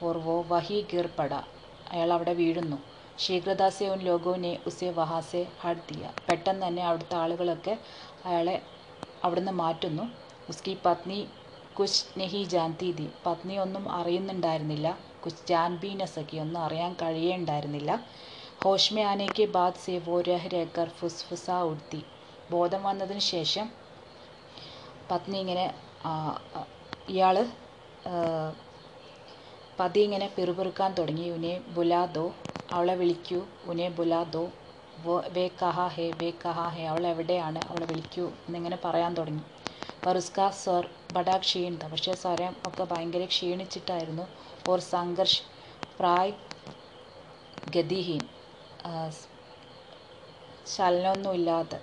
ഓർ വോ വഹി ഗിർ പട. അയാൾ അവിടെ വീഴുന്നു. ശീഘ്രത സെ ഉൻ ലോകോനെ ഉസെ വഹാസെ ഹർദിയ. ദിയ പെട്ടെന്ന് തന്നെ അവിടുത്തെ ആളുകളൊക്കെ അയാളെ അവിടുന്ന് മാറ്റുന്നു. ഉസ്കി പത്നി കുശ് നെഹി ജാൻതി തി പത്നി ഒന്നും അറിയുന്നുണ്ടായിരുന്നില്ല. കുശ് ജാൻബി നസക്കി ഒന്നും അറിയാൻ കഴിയേണ്ടായിരുന്നില്ല. ഹോഷ്മെ ആനയ്ക്ക് ബാദ് സെ വോ രഹ് ഫുസ് ഫുസ്ഫുസ ഉടുത്തി ബോധം വന്നതിന് ശേഷം പത്നി ഇങ്ങനെ ഇയാൾ പതി ഇങ്ങനെ പിറുപിറുക്കാൻ തുടങ്ങി. ഉനെ ബുലാ ദോ അവളെ വിളിക്കൂ. ഉനെ ബുലാ ദോ. വേ കഹാ ഹേ വേ കഹാ ഹേ. അവൾ എവിടെയാണ്? അവളെ വിളിക്കൂ. എന്നിങ്ങനെ പറയാൻ തുടങ്ങി. പറുസ്ക സർ ബഡാ ക്ഷീണിത. പക്ഷേ സ്വരം ഒക്കെ ഭയങ്കര ക്ഷീണിച്ചിട്ടായിരുന്നു. ഓർ സംഘർഷ് പ്രായ് ഗതിഹീൻ. ചലനമൊന്നുമില്ലാതെ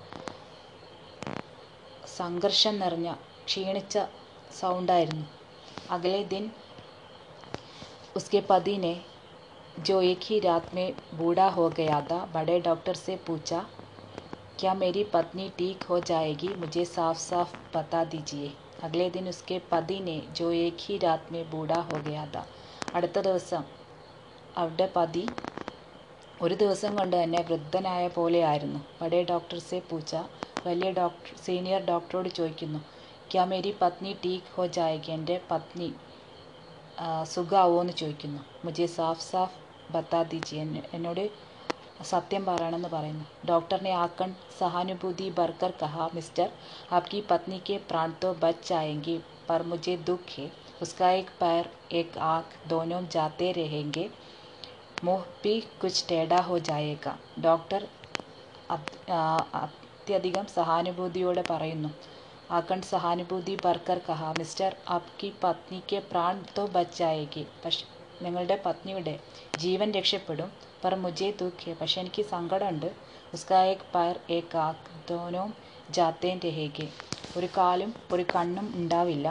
സംഘർഷം നിറഞ്ഞ ക്ഷീണിച്ച സൗണ്ടായിരുന്നു അകലെ ദിൻ ഉസ്കെ പതിനെ जो एक ही रात में बूढ़ा हो गया था बड़े डॉक्टर से पूछा क्या मेरी पत्नी ठीक हो जाएगी मुझे साफ साफ बता दीजिए अगले दिन उसके पति ने जो एक ही रात में बूढ़ा हो गया था അടുത്ത ദിവസം അവരുടെ പതി ഒരു ദിവസം കൊണ്ട് തന്നെ വൃദ്ധനായ പോലെയായിരുന്നു ബഡേ ഡോക്ടർ സെ പൂച്ച വലിയ ഡോക്ടർ സീനിയർ ഡോക്ടറോട് ചോദിക്കുന്നു ക്യാ മേരി പത്നി ടീക്ക് ഹോ ജായകി എൻ്റെ പത്നി സുഖാവോ എന്ന് ചോദിക്കുന്നു മുജെ സാഫ് സാഫ് ബത്താ ദീജി എന്നോട് സത്യം പറയണമെന്ന് പറയുന്നു ഡോക്ടറിനെ ആക്കൺ സഹാനുഭൂതി ബർക്കർ കഹാ മിസ്റ്റർ आपकी पत्नी के प्राण तो बच जाएंगे पर मुझे दुख है उसका एक पैर एक आँख दोनों जाते रहेंगे मुँह भी कुछ टेढ़ा हो जाएगा ഡോക്ടർ അത്യധികം സഹാനുഭൂതിയോടെ പറയുന്നു ആക്കൺ സഹാനുഭൂതി ബർക്കർ കഹ മിസ്റ്റർ ആപ്കി പത്നിക്ക് പ്രാൺ തോ ബച്ചായേക്ക് പക്ഷെ നിങ്ങളുടെ പത്നിയുടെ ജീവൻ രക്ഷപ്പെടും. പർ മുജേ ദുഃഖ് പക്ഷെ എനിക്ക് സങ്കടമുണ്ട്. ഉസ്കായേക് പയർ എ ആക് ജാത്തേൻ രഹേഗെ. ഒരു കാലും ഒരു കണ്ണും ഉണ്ടാവില്ല.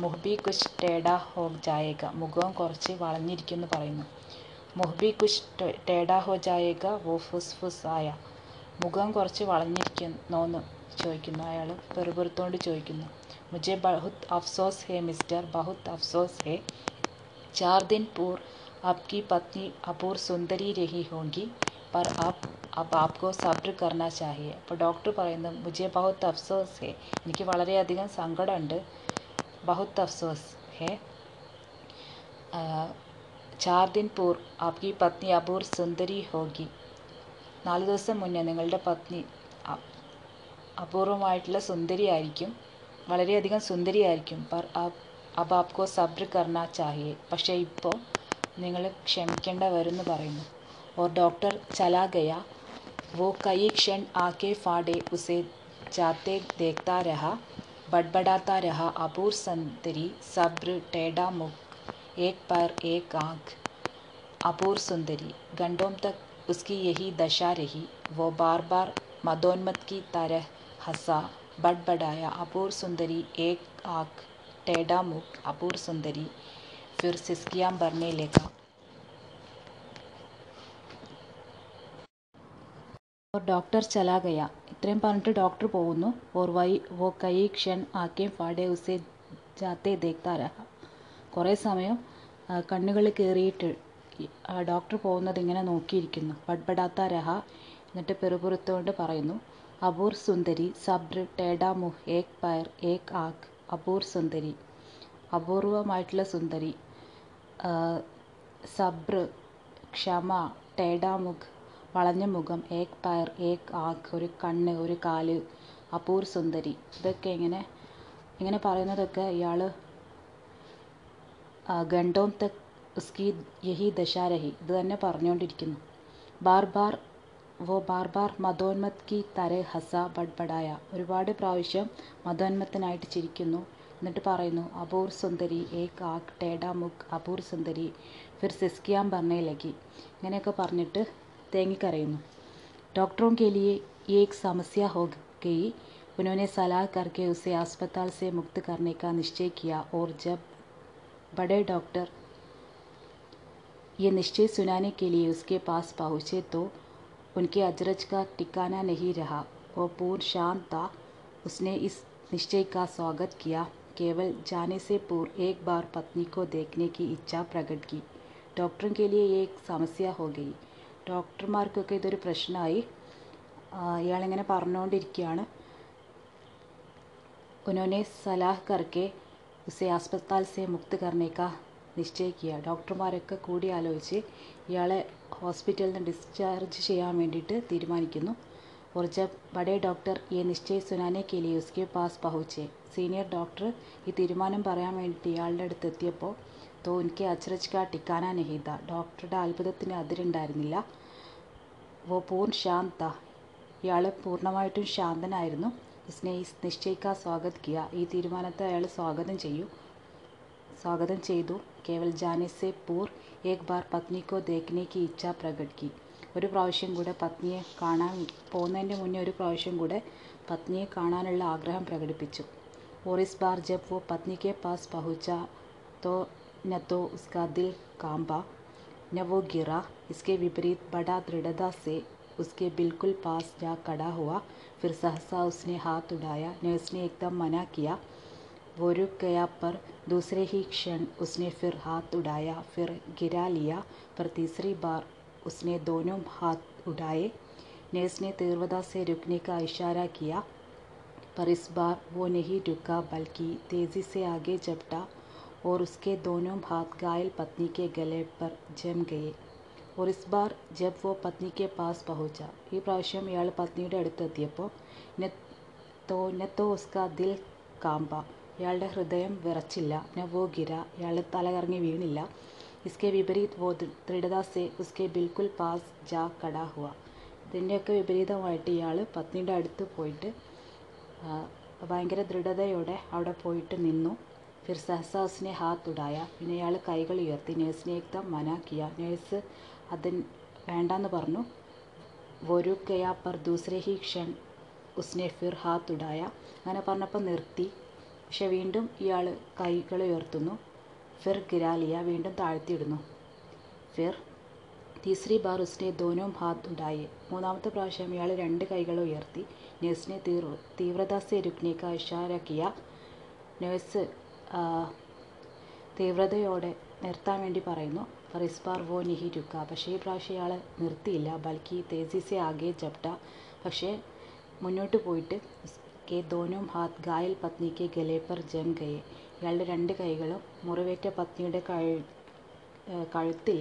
മുഹ്ബി കുശ് ടേഡാ ഹോ ജായേക മുഖവും കുറച്ച് വളഞ്ഞിരിക്കുന്നു പറയുന്നു. മുഹ്ബി കുശ് ടേഡാ ഹോ ജായേക വോ ഫുസ് ഫുസ് ആയ. മുഖം കുറച്ച് വളഞ്ഞിരിക്കുന്നോന്ന് ചോദിക്കുന്നു. അയാൾ പെറുപുറത്തോണ്ട് ചോദിക്കുന്നു. മുജെ ബഹുത് അഫ്സോസ് ഹേ മിസ്റ്റർ ബഹുത് അഫ്സോസ് ഹേ. चार दिन पूर्व आपकी पत्नी अपूर्व सुंदरी रही होंगी पर आप अब आपको സബ്ര करना चाहिए। അപ്പോൾ ഡോക്ടർ പറയുന്നു മുജെ ബഹുത്ത് അഫ്സോസ് ഹെ എനിക്ക് വളരെയധികം സങ്കടമുണ്ട്। ബഹുത്ത് അഫ്സോസ് ഹെ ചാർ ദിൻ പൂർ ആപ്കി പത്നി അപൂർ സുന്ദരി ഹോഗി നാല് ദിവസം മുന്നേ നിങ്ങളുടെ പത്നി അപൂർവമായിട്ടുള്ള സുന്ദരി ആയിരിക്കും വളരെയധികം സുന്ദരിയായിരിക്കും പർ ആപ് അബ് ആപ്കോ സബ്ർ കർണ ചാഹിയെ പക്ഷേ ഇപ്പോൾ നിങ്ങൾ ക്ഷമിക്കേണ്ട വരുമെന്ന് പറയുന്നു ഓർ ഡോക്ടർ ചലാ ഗയ वो कई क्षण आके फाड़े उसे जाते देखता रहा बड़बड़ाता रहा अपूर सुंदरी सब्र टेढ़ा मुख एक पैर एक आँख अपूर सुंदरी घंटों तक उसकी यही दशा रही वो बार बार मदोन्मत की तरह हंसा बड़बड़ाया अपूर सुंदरी एक आँख ടേഡാ മൂക്ക് അപൂർ സുന്ദരി ഫിർ സിസ്കിയാം ബർണേ ലേഖ ഡോക്ടർ ചലാഗയ ഇത്രയും പറഞ്ഞിട്ട് ഡോക്ടർ പോകുന്നു. ഓർ വൈ വോ കൈ ക്ഷൺ ആക്കിയും ഫാഡെ ഉസേ ജാത്തെ ദേക്താരഹ കുറേ സമയം കണ്ണുകൾ കയറിയിട്ട് ഡോക്ടർ പോകുന്നത് ഇങ്ങനെ നോക്കിയിരിക്കുന്നു. പഡ്പടാത്ത രഹ എന്നിട്ട് പെറുപുറത്തുകൊണ്ട് പറയുന്നു അപൂർ സുന്ദരി സബ്രി ടേഡാ മുഹ് ഏക് പയർ ഏക് ആഖ് അപൂർ സുന്ദരി അപൂർവമായിട്ടുള്ള സുന്ദരി സബ്ര ക്ഷമ ടേഡാമുഖ് വളഞ്ഞ മുഖം ഏക് പയർ ഏക് ആക്ക് ഒരു കണ്ണ് ഒരു കാൽ അപൂർ സുന്ദരി. ഇതൊക്കെ ഇങ്ങനെ ഇങ്ങനെ പറയുന്നതൊക്കെ ഇയാൾ ഗണ്ടോം തക് ഉസ്കി യഹി ദശാരഹി ഇത് തന്നെ പറഞ്ഞുകൊണ്ടിരിക്കുന്നു. ബാർ ബാർ വോ ബാർ ബാർ മതോന്മത് കി തരെ ഹസ ബഡ്ബഡായ ഒരുപാട് പ്രാവശ്യം മതോന്മത്തനായിട്ട് ചിരിക്കുന്നു എന്നിട്ട് പറയുന്നു അപൂർ സുന്ദരി ഏക് ആക് ടേഡാ മുഖ് അപൂർ സുന്ദരി ഫിർ സിസ്കിയാം പറഞ്ഞേ ലഗി ഇങ്ങനെയൊക്കെ പറഞ്ഞിട്ട് തേങ്ങിക്കരയുന്നു डॉक्टरों के लिए ये एक समस्या हो गई उन्होंने सलाह करके उसे अस्पताल से मुक्त करने का निश्चय किया और जब बड़े डॉक्टर ये निश्चय सुनाने के लिए उसके पास पहुँचे तो उनके अजरज का ठिकाना नहीं रहा वो पूर्ण शांत था उसने इस निश्चय का स्वागत किया केवल जाने से पूर्व एक बार पत्नी को देखने की इच्छा प्रकट की डॉक्टरों के लिए ये एक समस्या हो गई ഡോക്ടർമാർക്കൊക്കെ ഇതൊരു പ്രശ്നമായി ഇയാളിങ്ങനെ പറഞ്ഞുകൊണ്ടിരിക്കുകയാണ് उन्होंने सलाह करके उसे अस्पताल से मुक्त करने का നിശ്ചയ കിയ ഡോക്ടർമാരൊക്കെ കൂടി ആലോചിച്ച് ഇയാളെ ഹോസ്പിറ്റലിൽ നിന്ന് ഡിസ്ചാർജ് ചെയ്യാൻ വേണ്ടിയിട്ട് തീരുമാനിക്കുന്നു और जब बड़े डॉक्टर ये निश्चय सुनाने के लिए उसके पास पहुँचे സീനിയർ ഡോക്ടർ ഈ തീരുമാനം പറയാൻ വേണ്ടിയിട്ട് ഇയാളുടെ അടുത്ത് എത്തിയപ്പോൾ തോ എനിക്ക് അച്ചറച്ച് കാ ടിക്കാന നഹീത ഡോക്ടറുടെ അത്ഭുതത്തിന് അതിരുണ്ടായിരുന്നില്ല വോ പൂർണ്ണ ശാന്ത ഇയാൾ പൂർണ്ണമായിട്ടും ശാന്തനായിരുന്നു ഉസ്നെ ഈ നിശ്ചയിക്ക സ്വാഗത് കിയ ഈ തീരുമാനത്തെ അയാൾ സ്വാഗതം ചെയ്യൂ സ്വാഗതം ചെയ്തു കേവൽ ജാനെ സെ പൂർ ഏക് ബാർ പത്നി കോ ദേഖ്നെ കി ഇച്ഛ പ്രകട് കി ഒരു പ്രാവശ്യം കൂടെ പത്നിയെ കാണാൻ പോകുന്നതിൻ്റെ മുന്നേ ഒരു പ്രാവശ്യം കൂടെ പത്നിയെ കാണാനുള്ള ആഗ്രഹം പ്രകടിപ്പിച്ചു और इस बार जब वो पत्नी के पास पहुंचा तो न तो उसका दिल कांबा न वो गिरा इसके विपरीत बड़ा दृढ़ता से उसके बिल्कुल पास जा खड़ा हुआ फिर सहसा उसने हाथ उठाया नर्स ने एकदम मना किया वो रुक गया पर दूसरे ही क्षण उसने फिर हाथ उठाया फिर गिरा लिया पर तीसरी बार उसने दोनों हाथ उठाए नर्स ने तीव्रता से रुकने का इशारा किया पर इस बार वो नहीं रुका बल्कि तेज़ी से आगे झपटा और उसके दोनों हाथ घायल पत्नी के गले पर जम गए और इस बार जब वो पत्नी के पास पहुंचा ഈ പ്രാവശ്യം ഇയാൾ പത്നിയുടെ അടുത്തെത്തിയപ്പോൾ ന തോ ന തോ ഉസ്കാ ദിൽ കാമ്പ ഇയാളുടെ ഹൃദയം വിറച്ചില്ല. നവോഗിര ഇയാൾ തലകറങ്ങി വീണില്ല. ഇസ്കെ വിപരീത് വോ ദൃഢദാസെ ഉസ്കെ ബിൽക്കുൽ പാസ് ജാ കടാ ഹുവ. ഇതിന്റെയൊക്കെ വിപരീതമായിട്ട് ഇയാൾ പത്നിയുടെ അടുത്ത് പോയിട്ട് ഭയങ്കര ദൃഢതയോടെ അവിടെ പോയിട്ട് നിന്നു. ഫിർ സഹസാസിനെ ഹാത്ത് ഉടായ. പിന്നെ ഇയാൾ കൈകൾ ഉയർത്തി നേഴ്സിനെ ഏക്തം മനാക്കിയ. നേഴ്സ് അതിന് വേണ്ടെന്ന് പറഞ്ഞു. ഒരു കയാ പർ ദൂസരെ ഹി ക്ഷൺ. ഉസ്നെ ഫിർ ഹാത്ത് ഉടായ. അങ്ങനെ പറഞ്ഞപ്പോൾ നിർത്തി. പക്ഷെ വീണ്ടും ഇയാൾ കൈകൾ ഉയർത്തുന്നു. ഫിർ ഗിരാലിയ വീണ്ടും താഴ്ത്തിയിടുന്നു. ഫിർ തീസ്രി ബാർ ഉസ്നെ ദോനോം ഹാത്ത് ഉണ്ടായി മൂന്നാമത്തെ പ്രാവശ്യം ഇയാൾ രണ്ട് കൈകൾ ഉയർത്തി. നേഴ്സിനെ തീർ തീവ്രത സെ ഇഷാരക്കിയ. നേഴ്സ് തീവ്രതയോടെ നിർത്താൻ വേണ്ടി പറയുന്നു. ഫർ ഇസ്ബാർ വോ നിഹി രുക്ക. പക്ഷേ ഈ പ്രാവശ്യം ഇയാൾ നിർത്തിയില്ല. ബൽക്കി തേസിസെ ആകെ ജപ്റ്റ പക്ഷേ മുന്നോട്ട് പോയിട്ട് കെ ദോനും ഹാത്ത് ഗായൽ പത്നിക്ക് ഗലെ പർ ജം ഗയെ ഇയാളുടെ രണ്ട് കൈകളും മുറിവേറ്റ പത്നിയുടെ കഴു കഴുത്തിൽ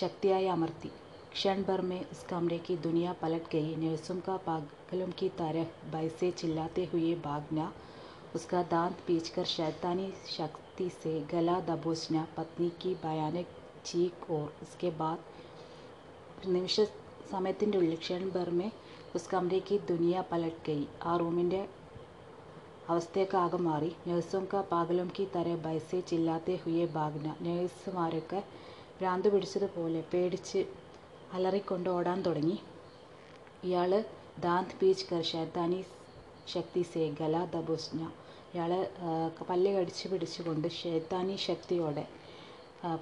ശക്തിയായി അമർത്തി क्षण भर में उस कमरे की दुनिया पलट गई नर्सों का पागलों की तरह भय से चिल्लाते हुए भागना उसका दांत पीचकर शैतानी शक्ति से गला दबोचना पत्नी की भयानक चीख और उसके बाद നിമിഷ സമയത്തിൻ്റെ ഉള്ളിൽ ക്ഷൺ ഭർമേ ഉസ് കമരയ്ക്ക് ദുനിയ പലട്ട് ഗയി ആ റൂമിന്റെ അവസ്ഥയൊക്കെ ആകെ മാറി. നേഴ്സും ക തര ബൈസെ ചില്ലാത്തെ ഹുയെ ഭാഗ്ന നേഴ്സുമാരൊക്കെ ഭ്രാന്ത് പിടിച്ചതുപോലെ പേടിച്ച് അലറിക്കൊണ്ട് ഓടാൻ തുടങ്ങി. ഇയാൾ ദാന്ത് പീച്ച് കർ ഷൈത്താനി ശക്തി സേ ഗല ദബുസ്ന ഇയാൾ പല്ല് കടിച്ച് പിടിച്ചുകൊണ്ട് ഷൈത്താനി ശക്തിയോടെ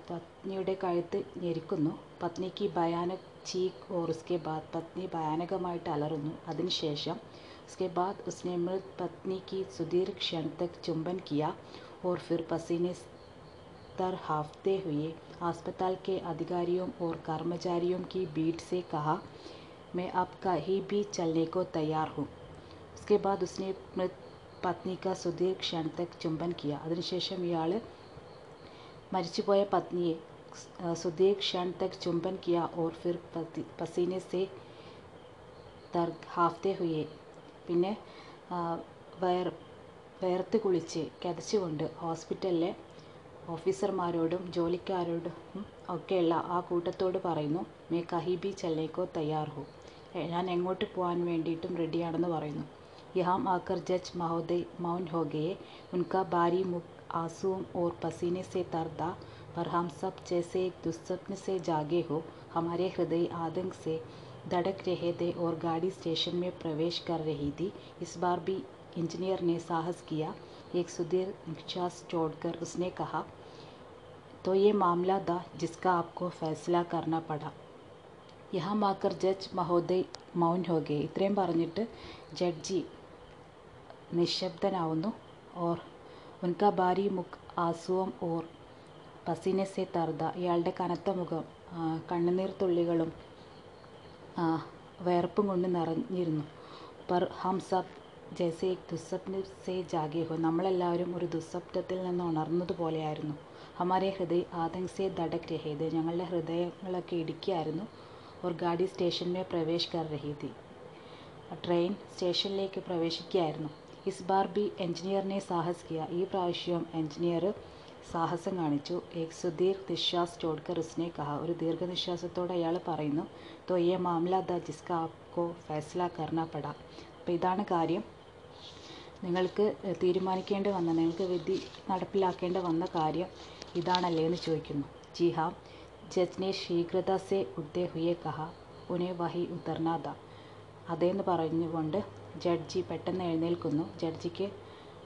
പത്നിയുടെ കഴുത്ത് ഞെരിക്കുന്നു. പത്നിക്ക് ഭയാനക് ചീക്ക് ഓർ ഉസ്കെ ബാദ് പത്നി ഭയാനകമായിട്ട് അലറുന്നു അതിനുശേഷം उसके बाद उसने मृत पत्नी की सुदीर्घ क्षण तक चुंबन किया और फिर पसीने तर हाफते हुए अस्पताल के अधिकारियों और कर्मचारियों की भीड़ से कहा मैं अब कहीं भी चलने को तैयार हूँ उसके बाद उसने मृत പത്നി കാ സുദീർ ക്ഷൺ തക് ചുംബൻ കിയ അതിനുശേഷം ഇയാൾ മരിച്ചുപോയ പത്നിയെ സുദീർ ക്ഷൺ തക് ചുംബൻ കിയ ഓർ ഫിർ പസീനെ സെ തർ ഹാഫ്തെ ഹുയെ പിന്നെ വയർ വേർത്ത് കുളിച്ച് കിതച്ചുകൊണ്ട് ഹോസ്പിറ്റലിലെ ഓഫീസർമാരോടും ജോലിക്കാരോടും ഒക്കെയുള്ള ആ കൂട്ടത്തോട് പറയുന്നു മേ കഹി ബി ചല്ലേക്കോ തയ്യാർ ഹോ ഞാൻ എങ്ങോട്ട് പോകാൻ വേണ്ടിയിട്ടും റെഡിയാണെന്ന് പറയുന്നു यहाँ आकर जज महोदय मौन हो गए उनका बारी मुख आंसुओं और पसीने से तर था पर हम सब जैसे एक दुस्वप्न से जागे हो हमारे हृदय आतंक से धड़क रहे थे और गाड़ी स्टेशन में प्रवेश कर रही थी इस बार भी इंजीनियर ने साहस किया एक सुदीर निश्वास छोड़कर उसने कहा तो ये मामला था जिसका आपको फैसला करना पड़ा यहाँ आकर ജഡ്ജ് മഹോദയ് മൗൻ ഹോ ഗെ ഇത്രയും പറഞ്ഞിട്ട് ജഡ്ജി നിശബ്ദനാവുന്നു ഓർ ഉൻക ബാരി മുഖ് ആസുവം ഓർ പസീനെ സെ തർദ. ഇയാളുടെ കനത്ത മുഖം കണ്ണുനീർ തുള്ളികളും വയർപ്പും കൊണ്ട് നിറഞ്ഞിരുന്നു. പർ ഹം ജെസെ ദുസ്വപ്ന സെ ജാഗിഹോ. നമ്മളെല്ലാവരും ഒരു ദുസ്വപ്നത്തിൽ നിന്ന് ഉണർന്നതുപോലെയായിരുന്നു ഹമാരെ ഹൃദയ ആതങ്ക് സെ ദടക് രഹേത് ഞങ്ങളുടെ ഹൃദയങ്ങളൊക്കെ ഇടുക്കിയായിരുന്നു. ഒരു ഗാഡി സ്റ്റേഷനിലെ പ്രവേശ് കർ രഹീതി ട്രെയിൻ സ്റ്റേഷനിലേക്ക് പ്രവേശിക്കുകയായിരുന്നു. ഇസ് ബാർ ബി എഞ്ചിനീയറിനെ സാഹസിക്കുക. ഈ പ്രാവശ്യം എഞ്ചിനീയർ സാഹസം കാണിച്ചു. ഏക് സുധീർ നിശ്വാസ് ചോഡ്കർ ഉസ്നെ കഹ. ഒരു ദീർഘനിശ്വാസത്തോടെ അയാൾ പറയുന്നു തോ യേ മാമല ദ ജിസ്ക ആപ്കോ ഫൈസല കർണ പട അപ്പോൾ ഇതാണ് കാര്യം. നിങ്ങൾക്ക് തീരുമാനിക്കേണ്ടി വന്ന നിങ്ങൾക്ക് വിധി നടപ്പിലാക്കേണ്ടി വന്ന കാര്യം ഇതാണല്ലേ എന്ന് ചോദിക്കുന്നു. ജി ഹാ. ജജ്നെ ശീഘ്രത സെ ഉദ്ദേ ഹുയെ കഹ. ഉനെ വഹി ഉത്തർനാഥ അതേന്ന് പറഞ്ഞുകൊണ്ട് ജഡ്ജി പെട്ടെന്ന് എഴുന്നേൽക്കുന്നു. ജഡ്ജിക്ക്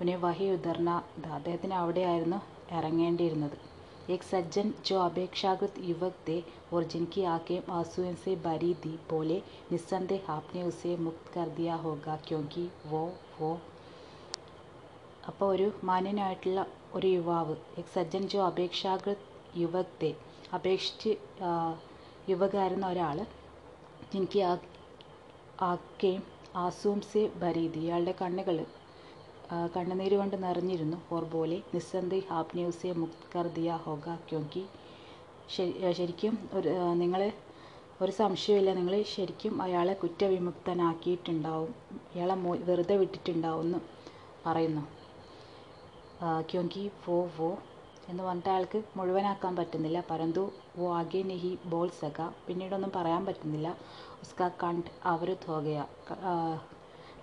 ഉനെ വഹി ഉദർന അദ്ദേഹത്തിന് അവിടെയായിരുന്നു ഇറങ്ങേണ്ടിയിരുന്നത് एक सज्जन जो अपेक्षाकृत युवक थे और जिनकी आंखें आंसुओं से भरी थी बोले निस्संदेह आपने उसे मुक्त कर दिया होगा क्योंकि वो वो അപ്പോൾ ഒരു മാന്യനായിട്ടുള്ള ഒരു യുവാവ് എക് സജ്ജൻ ജോ അപേക്ഷാകൃത് യുവക് തേ അപേക്ഷിച്ച് യുവകായിരുന്ന ഒരാൾ എനിക്ക് ആ ആക്കേം ആസൂം സെ ഭരീതി ഇയാളുടെ കണ്ണുകൾ കണ്ണുനീര് കൊണ്ട് നിറഞ്ഞിരുന്നു. ഓർ പോലെ നിസ്സന്ദേഹ് ആപ്നെ ഉസെ മുക്ത് കർ ദിയ ഹോഗ ക്യോങ്കി ശരിക്കും ഒരു നിങ്ങൾ ഒരു സംശയമില്ല നിങ്ങൾ ശരിക്കും അയാളെ കുറ്റവിമുക്തനാക്കിയിട്ടുണ്ടാവും. ഇയാളെ വെറുതെ വിട്ടിട്ടുണ്ടാവും എന്ന് പറയുന്നു ക്യോങ്കി വോ വോ എന്ന് പറഞ്ഞിട്ട് അയാൾക്ക് മുഴുവനാക്കാൻ പറ്റുന്നില്ല. പരന്തു വോ ആകെ നെഹി ബോൾ സക പിന്നീടൊന്നും പറയാൻ പറ്റുന്നില്ല. ഉസ്ക കണ്ട് അവർ ഹോഗയ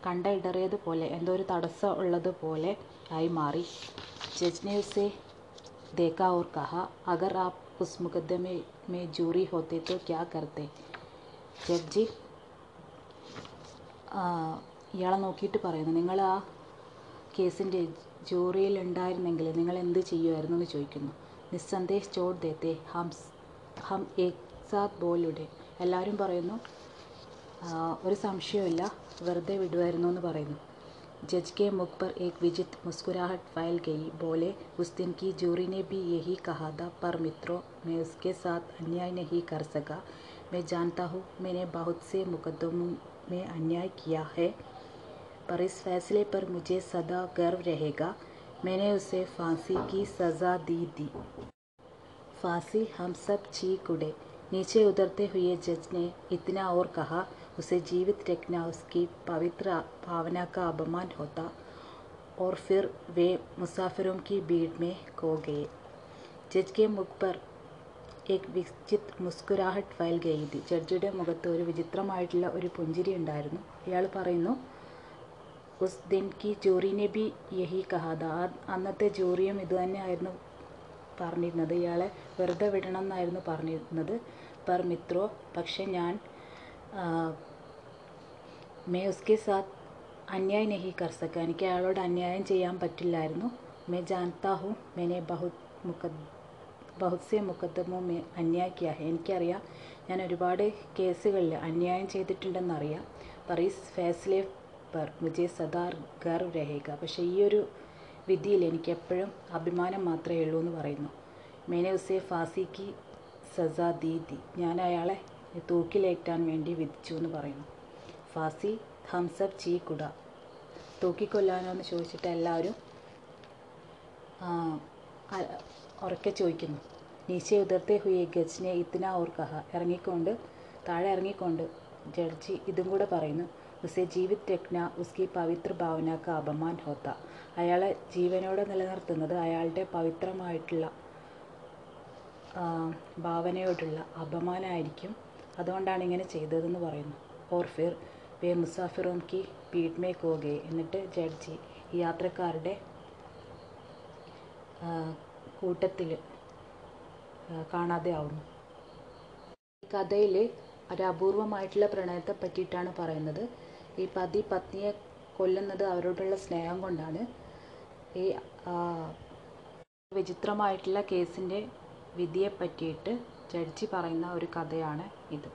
കണ്ട ഇടറിയതുപോലെ എന്തോ ഒരു തടസ്സം ഉള്ളതുപോലെ ആയി മാറി ജജ്നെ ഉസെ देखा और कहा अगर आप उस मुकदमे में जूरी होते तो क्या करते ജഡ്ജി ഇയാളെ നോക്കിയിട്ട് പറയുന്നു നിങ്ങൾ ആ കേസിൻ്റെ ജൂറിയിൽ ഉണ്ടായിരുന്നെങ്കിൽ നിങ്ങൾ എന്ത് ചെയ്യുമായിരുന്നു എന്ന് ചോദിക്കുന്നു നിസ്സന്ദേശ് ചോട് ദേത്തെ ഹം ഹം ഏക് സാത്ത് ബോലുടെ എല്ലാവരും പറയുന്നു ഒരു സംശയമില്ല വെറുതെ വിടുമായിരുന്നു എന്ന് പറയുന്നു जज के मुख पर एक विजित मुस्कुराहट फैल गई बोले उस दिन की जूरी ने भी यही कहा था पर मित्रों मैं उसके साथ अन्याय नहीं कर सका मैं जानता हूँ मैंने बहुत से मुकदमों में अन्याय किया है पर इस फैसले पर मुझे सदा गर्व रहेगा मैंने उसे फांसी की सज़ा दी थी फांसी हम सब चीख उड़े नीचे उतरते हुए जज ने इतना और कहा उसे जीवित रखना उसकी पवित्र भावना का अपमान होता और फिर वे मुसाफिरों की भीड़ में खो गए जज के मुख पर एक വിചിത് മുസ്കുരാഹട്ട് ഫയൽ ഗെയ്തി ജഡ്ജിയുടെ മുഖത്ത് ഒരു വിചിത്രമായിട്ടുള്ള ഒരു പുഞ്ചിരി ഉണ്ടായിരുന്നു ഇയാൾ പറയുന്നു ഉസ് ദിൻ കി ജൂറിനെ ബി യഹി കഹാദ അന്നത്തെ ജൂറിയും ഇത് തന്നെയായിരുന്നു പറഞ്ഞിരുന്നത് ഇയാളെ വെറുതെ വിടണം എന്നായിരുന്നു പറഞ്ഞിരുന്നത് പർ മിത്രോ പക്ഷെ ഞാൻ മേ ഉസ്കെ സാത്ത് അന്യായ് നഹി കർസക്ക എനിക്ക് അയാളോട് അന്യായം ചെയ്യാൻ പറ്റില്ലായിരുന്നു. മേ ജാൻതാ ഹും മെനെ ബഹുത് മുക്കദ് ബഹുത് സെ മുക്കദ്മോ മേ അന്യായ് എനിക്കറിയാം ഞാൻ ഒരുപാട് കേസുകളിൽ അന്യായം ചെയ്തിട്ടുണ്ടെന്നറിയാം. പറീസ് ഫേസ്ലെ പർ മുജെ സദാർ ഗർ രഹേക പക്ഷേ ഈ ഒരു വിധിയിൽ എനിക്കെപ്പോഴും അഭിമാനം മാത്രമേ ഉള്ളൂ എന്ന് പറയുന്നു. മേനെ ഉസെ ഫാസിക്ക് സസാ ദീദി. ഞാൻ അയാളെ തൂക്കിലേറ്റാൻ വേണ്ടി വിധിച്ചു എന്ന് പറയുന്നു. ഫാസി ഹംസബ് ചീ കുട. തൂക്കിക്കൊല്ലാനോ എന്ന് ചോദിച്ചിട്ട് എല്ലാവരും ഉറക്കെ ചോദിക്കുന്നു. നീശ ഉദർത്തെ ഹുയെ ഗജ്നെ ഇത്തിന ഓർ കഹ. ഇറങ്ങിക്കൊണ്ട് താഴെ ഇറങ്ങിക്കൊണ്ട് ജഡ്ജി ഇതും കൂടെ പറയുന്നു. ഉസെ ജീവിത് രക്ന ഉസ്കി പവിത്ര ഭാവനക്ക് അപമാൻ ഹോത്ത. അയാളെ ജീവനോടെ നിലനിർത്തുന്നത് അയാളുടെ പവിത്രമായിട്ടുള്ള ഭാവനയോടുള്ള അപമാനമായിരിക്കും അതുകൊണ്ടാണ് ഇങ്ങനെ ചെയ്തതെന്ന് പറയുന്നു or fir way മുസാഫിറോം Ki പീഡ് may കോഗെ എന്നിട്ട് ജഡ്ജി യാത്രക്കാരുടെ കൂട്ടത്തിൽ കാണാതെ ആവുന്നു. ഈ കഥയിൽ ഒരു അപൂർവമായിട്ടുള്ള പ്രണയത്തെ പറ്റിയിട്ടാണ് പറയുന്നത്. ഈ പതി പത്നിയെ കൊല്ലുന്നത് അവരോടുള്ള സ്നേഹം കൊണ്ടാണ്. ഈ വിചിത്രമായിട്ടുള്ള കേസിന്റെ വിധിയെ പറ്റിയിട്ട് ജഡ്ജി പറയുന്ന ഒരു കഥയാണ് ഇത്.